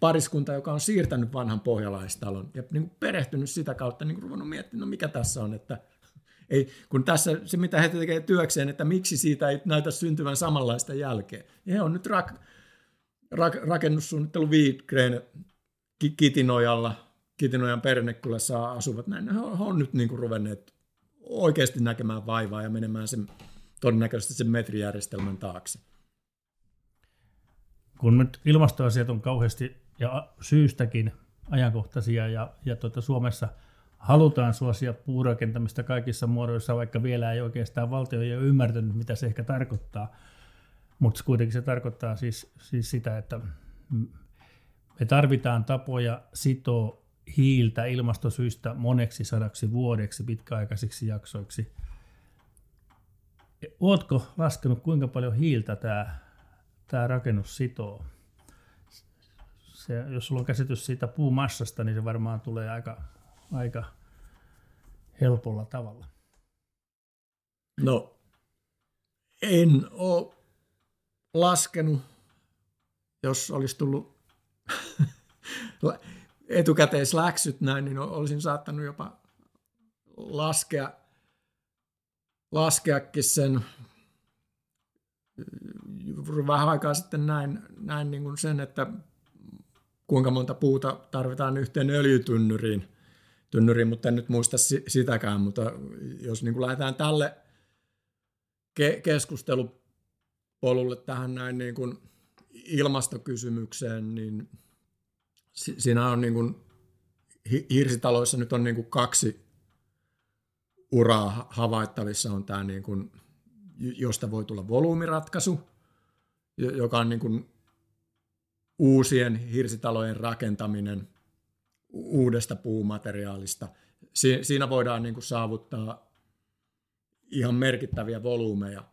pariskunta, joka on siirtänyt vanhan pohjalaistalon ja niin kuin perehtynyt sitä kautta, niin kuin ruvennut miettimään, no mikä tässä on, että ei, kun tässä se, mitä he tekevät työkseen, että miksi siitä ei näytä syntyvän samanlaista jälkeä. Ja he on nyt rak, rak, rakennussuunnittelu Viitgreen Kitinojalla, Kitinojan Pernekylässä asuvat näin. He on, nyt niin ruvenneet oikeasti näkemään vaivaa ja menemään sen, todennäköisesti sen metrijärjestelmän taakse kun nyt ilmastoasiat on kauheasti ja syystäkin ajankohtaisia ja, ja tuota Suomessa halutaan suosia puurakentamista kaikissa muodoissa, vaikka vielä ei oikeastaan valtio ei ole ymmärtänyt, mitä se ehkä tarkoittaa. Mutta kuitenkin se tarkoittaa siis, siis sitä, että me tarvitaan tapoja sitoa hiiltä ilmastosyistä moneksi sadaksi vuodeksi pitkäaikaisiksi jaksoiksi. Oletko laskenut, kuinka paljon hiiltä tämä tämä rakennus sitoo. Se, jos sulla on käsitys siitä puumassasta, niin se varmaan tulee aika, aika helpolla tavalla. No, en ole laskenut, jos olisi tullut *laughs* etukäteisläksyt näin, niin olisin saattanut jopa laskea, laskeakin sen vähän aikaa sitten näin, näin niin kuin sen, että kuinka monta puuta tarvitaan yhteen öljytynnyriin, tynnyriin, mutta en nyt muista sitäkään, mutta jos niin kuin lähdetään tälle ke- keskustelupolulle tähän näin niin kuin ilmastokysymykseen, niin siinä on niin kuin, hirsitaloissa nyt on niin kuin kaksi uraa havaittavissa, on tämä niin kuin, josta voi tulla volyymiratkaisu, joka on niin kuin uusien hirsitalojen rakentaminen uudesta puumateriaalista. Siinä voidaan niin kuin saavuttaa ihan merkittäviä volyymeja.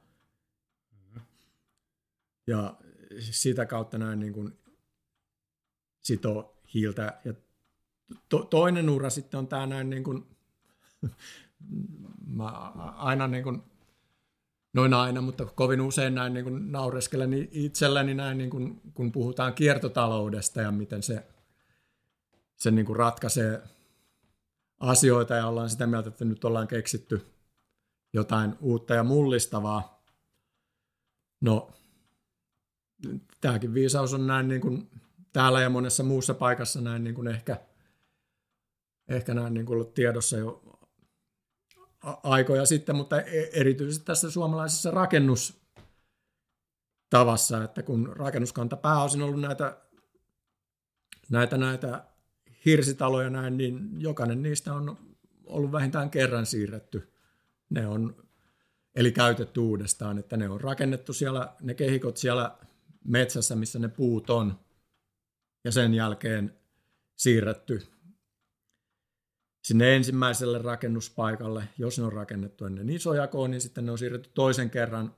Ja sitä kautta näin niin kuin sitoo hiiltä. Ja to, toinen ura sitten on tämä näin niin kuin, *laughs* mä aina niin kuin noin aina, mutta kovin usein näin niin kuin naureskelen itselleni näin, niin kuin, kun puhutaan kiertotaloudesta ja miten se, se niin kuin ratkaisee asioita ja ollaan sitä mieltä, että nyt ollaan keksitty jotain uutta ja mullistavaa. No, tämäkin viisaus on näin niin kuin täällä ja monessa muussa paikassa näin niin kuin ehkä, ehkä näin niin kuin tiedossa jo aikoja sitten, mutta e-, erityisesti tässä suomalaisessa rakennustavassa, että kun rakennuskanta pääosin ollut näitä, näitä, näitä hirsitaloja näin, niin jokainen niistä on ollut vähintään kerran siirretty. Ne on, eli käytetty uudestaan, että ne on rakennettu siellä, ne kehikot siellä metsässä, missä ne puut on, ja sen jälkeen siirretty sinne ensimmäiselle rakennuspaikalle, jos ne on rakennettu ennen isojakoa, niin sitten ne on siirretty toisen kerran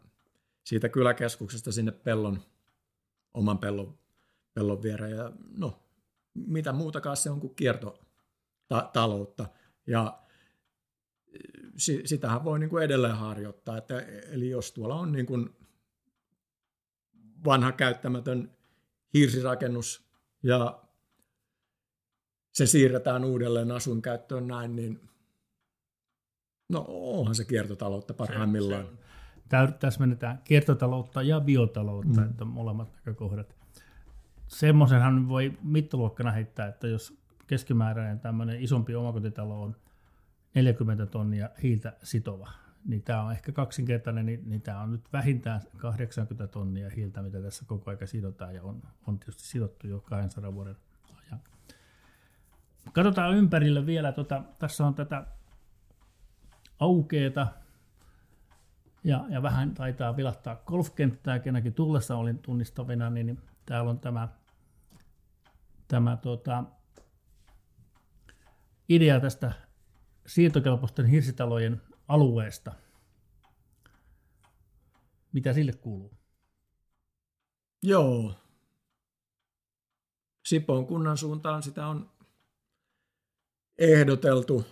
siitä kyläkeskuksesta sinne pellon, oman pellon, pellon viereen. Ja no, mitä muutakaan se on kuin kiertotaloutta. Ja sitähän voi niin kuin edelleen harjoittaa. Että, eli jos tuolla on niin kuin vanha käyttämätön hirsirakennus ja se siirretään uudelleen asuinkäyttöön näin, niin no onhan se kiertotaloutta parhaimmillaan. Se, se, täsmennetään kiertotaloutta ja biotaloutta, mm. että molemmat näkökohdat. Semmoisenhan voi mittaluokkana heittää, että jos keskimääräinen tämmöinen isompi omakotitalo on 40 tonnia hiiltä sitova, niin tämä on ehkä kaksinkertainen, niin, niin tämä on nyt vähintään 80 tonnia hiiltä, mitä tässä koko ajan sidotaan ja on, on tietysti sidottu jo 200 vuoden ajan. Katsotaan ympärille vielä, tota, tässä on tätä aukeeta ja, ja vähän taitaa vilahtaa golfkenttää, kenäkin tullessa olin tunnistavina, niin, niin täällä on tämä, tämä tota, idea tästä siirtokelpoisten hirsitalojen alueesta. Mitä sille kuuluu? Joo. Sipoon kunnan suuntaan sitä on ehdoteltu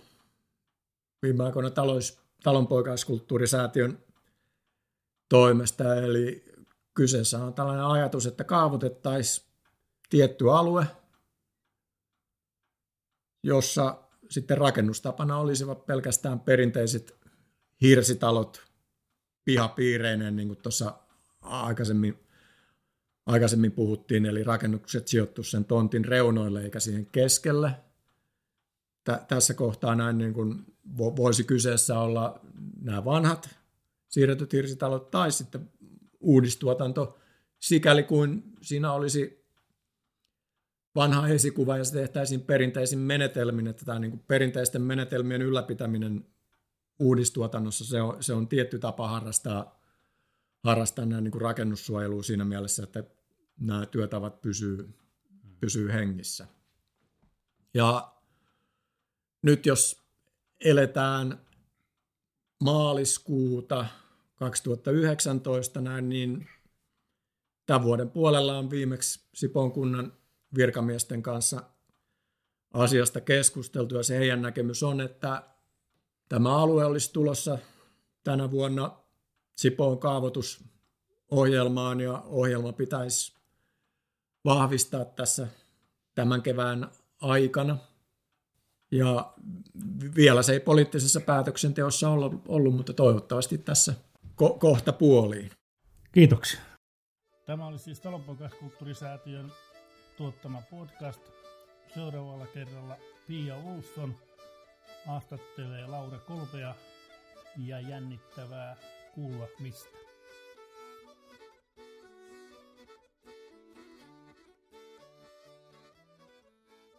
viime aikoina talois, talonpoikaiskulttuurisäätiön toimesta. Eli kyseessä on tällainen ajatus, että kaavoitettaisiin tietty alue, jossa sitten rakennustapana olisivat pelkästään perinteiset hirsitalot pihapiireineen, niin kuin tuossa aikaisemmin, aikaisemmin puhuttiin, eli rakennukset sijoittu sen tontin reunoille eikä siihen keskelle. Tä, tässä kohtaa näin niin kuin voisi kyseessä olla nämä vanhat siirretyt hirsitalot tai sitten uudistuotanto, sikäli kuin siinä olisi vanha esikuva ja se tehtäisiin perinteisin menetelmin, että tämä niin kuin perinteisten menetelmien ylläpitäminen uudistuotannossa se on, se on tietty tapa harrastaa, harrastaa näin niin rakennussuojelua siinä mielessä, että nämä työtavat pysyy, pysyy hengissä. Ja nyt jos eletään maaliskuuta 2019 näin, niin tämän vuoden puolella on viimeksi Sipon kunnan virkamiesten kanssa asiasta keskusteltu ja se heidän näkemys on, että tämä alue olisi tulossa tänä vuonna Sipoon kaavoitusohjelmaan ja ohjelma pitäisi vahvistaa tässä tämän kevään aikana. Ja vielä se ei poliittisessa päätöksenteossa ollut, ollut mutta toivottavasti tässä ko- kohta puoliin. Kiitoksia. Tämä oli siis Talonpoikaiskulttuurisäätiön tuottama podcast. Seuraavalla kerralla Pia Olsson haastattelee Laura Kolpea ja jännittävää kuulla mistä.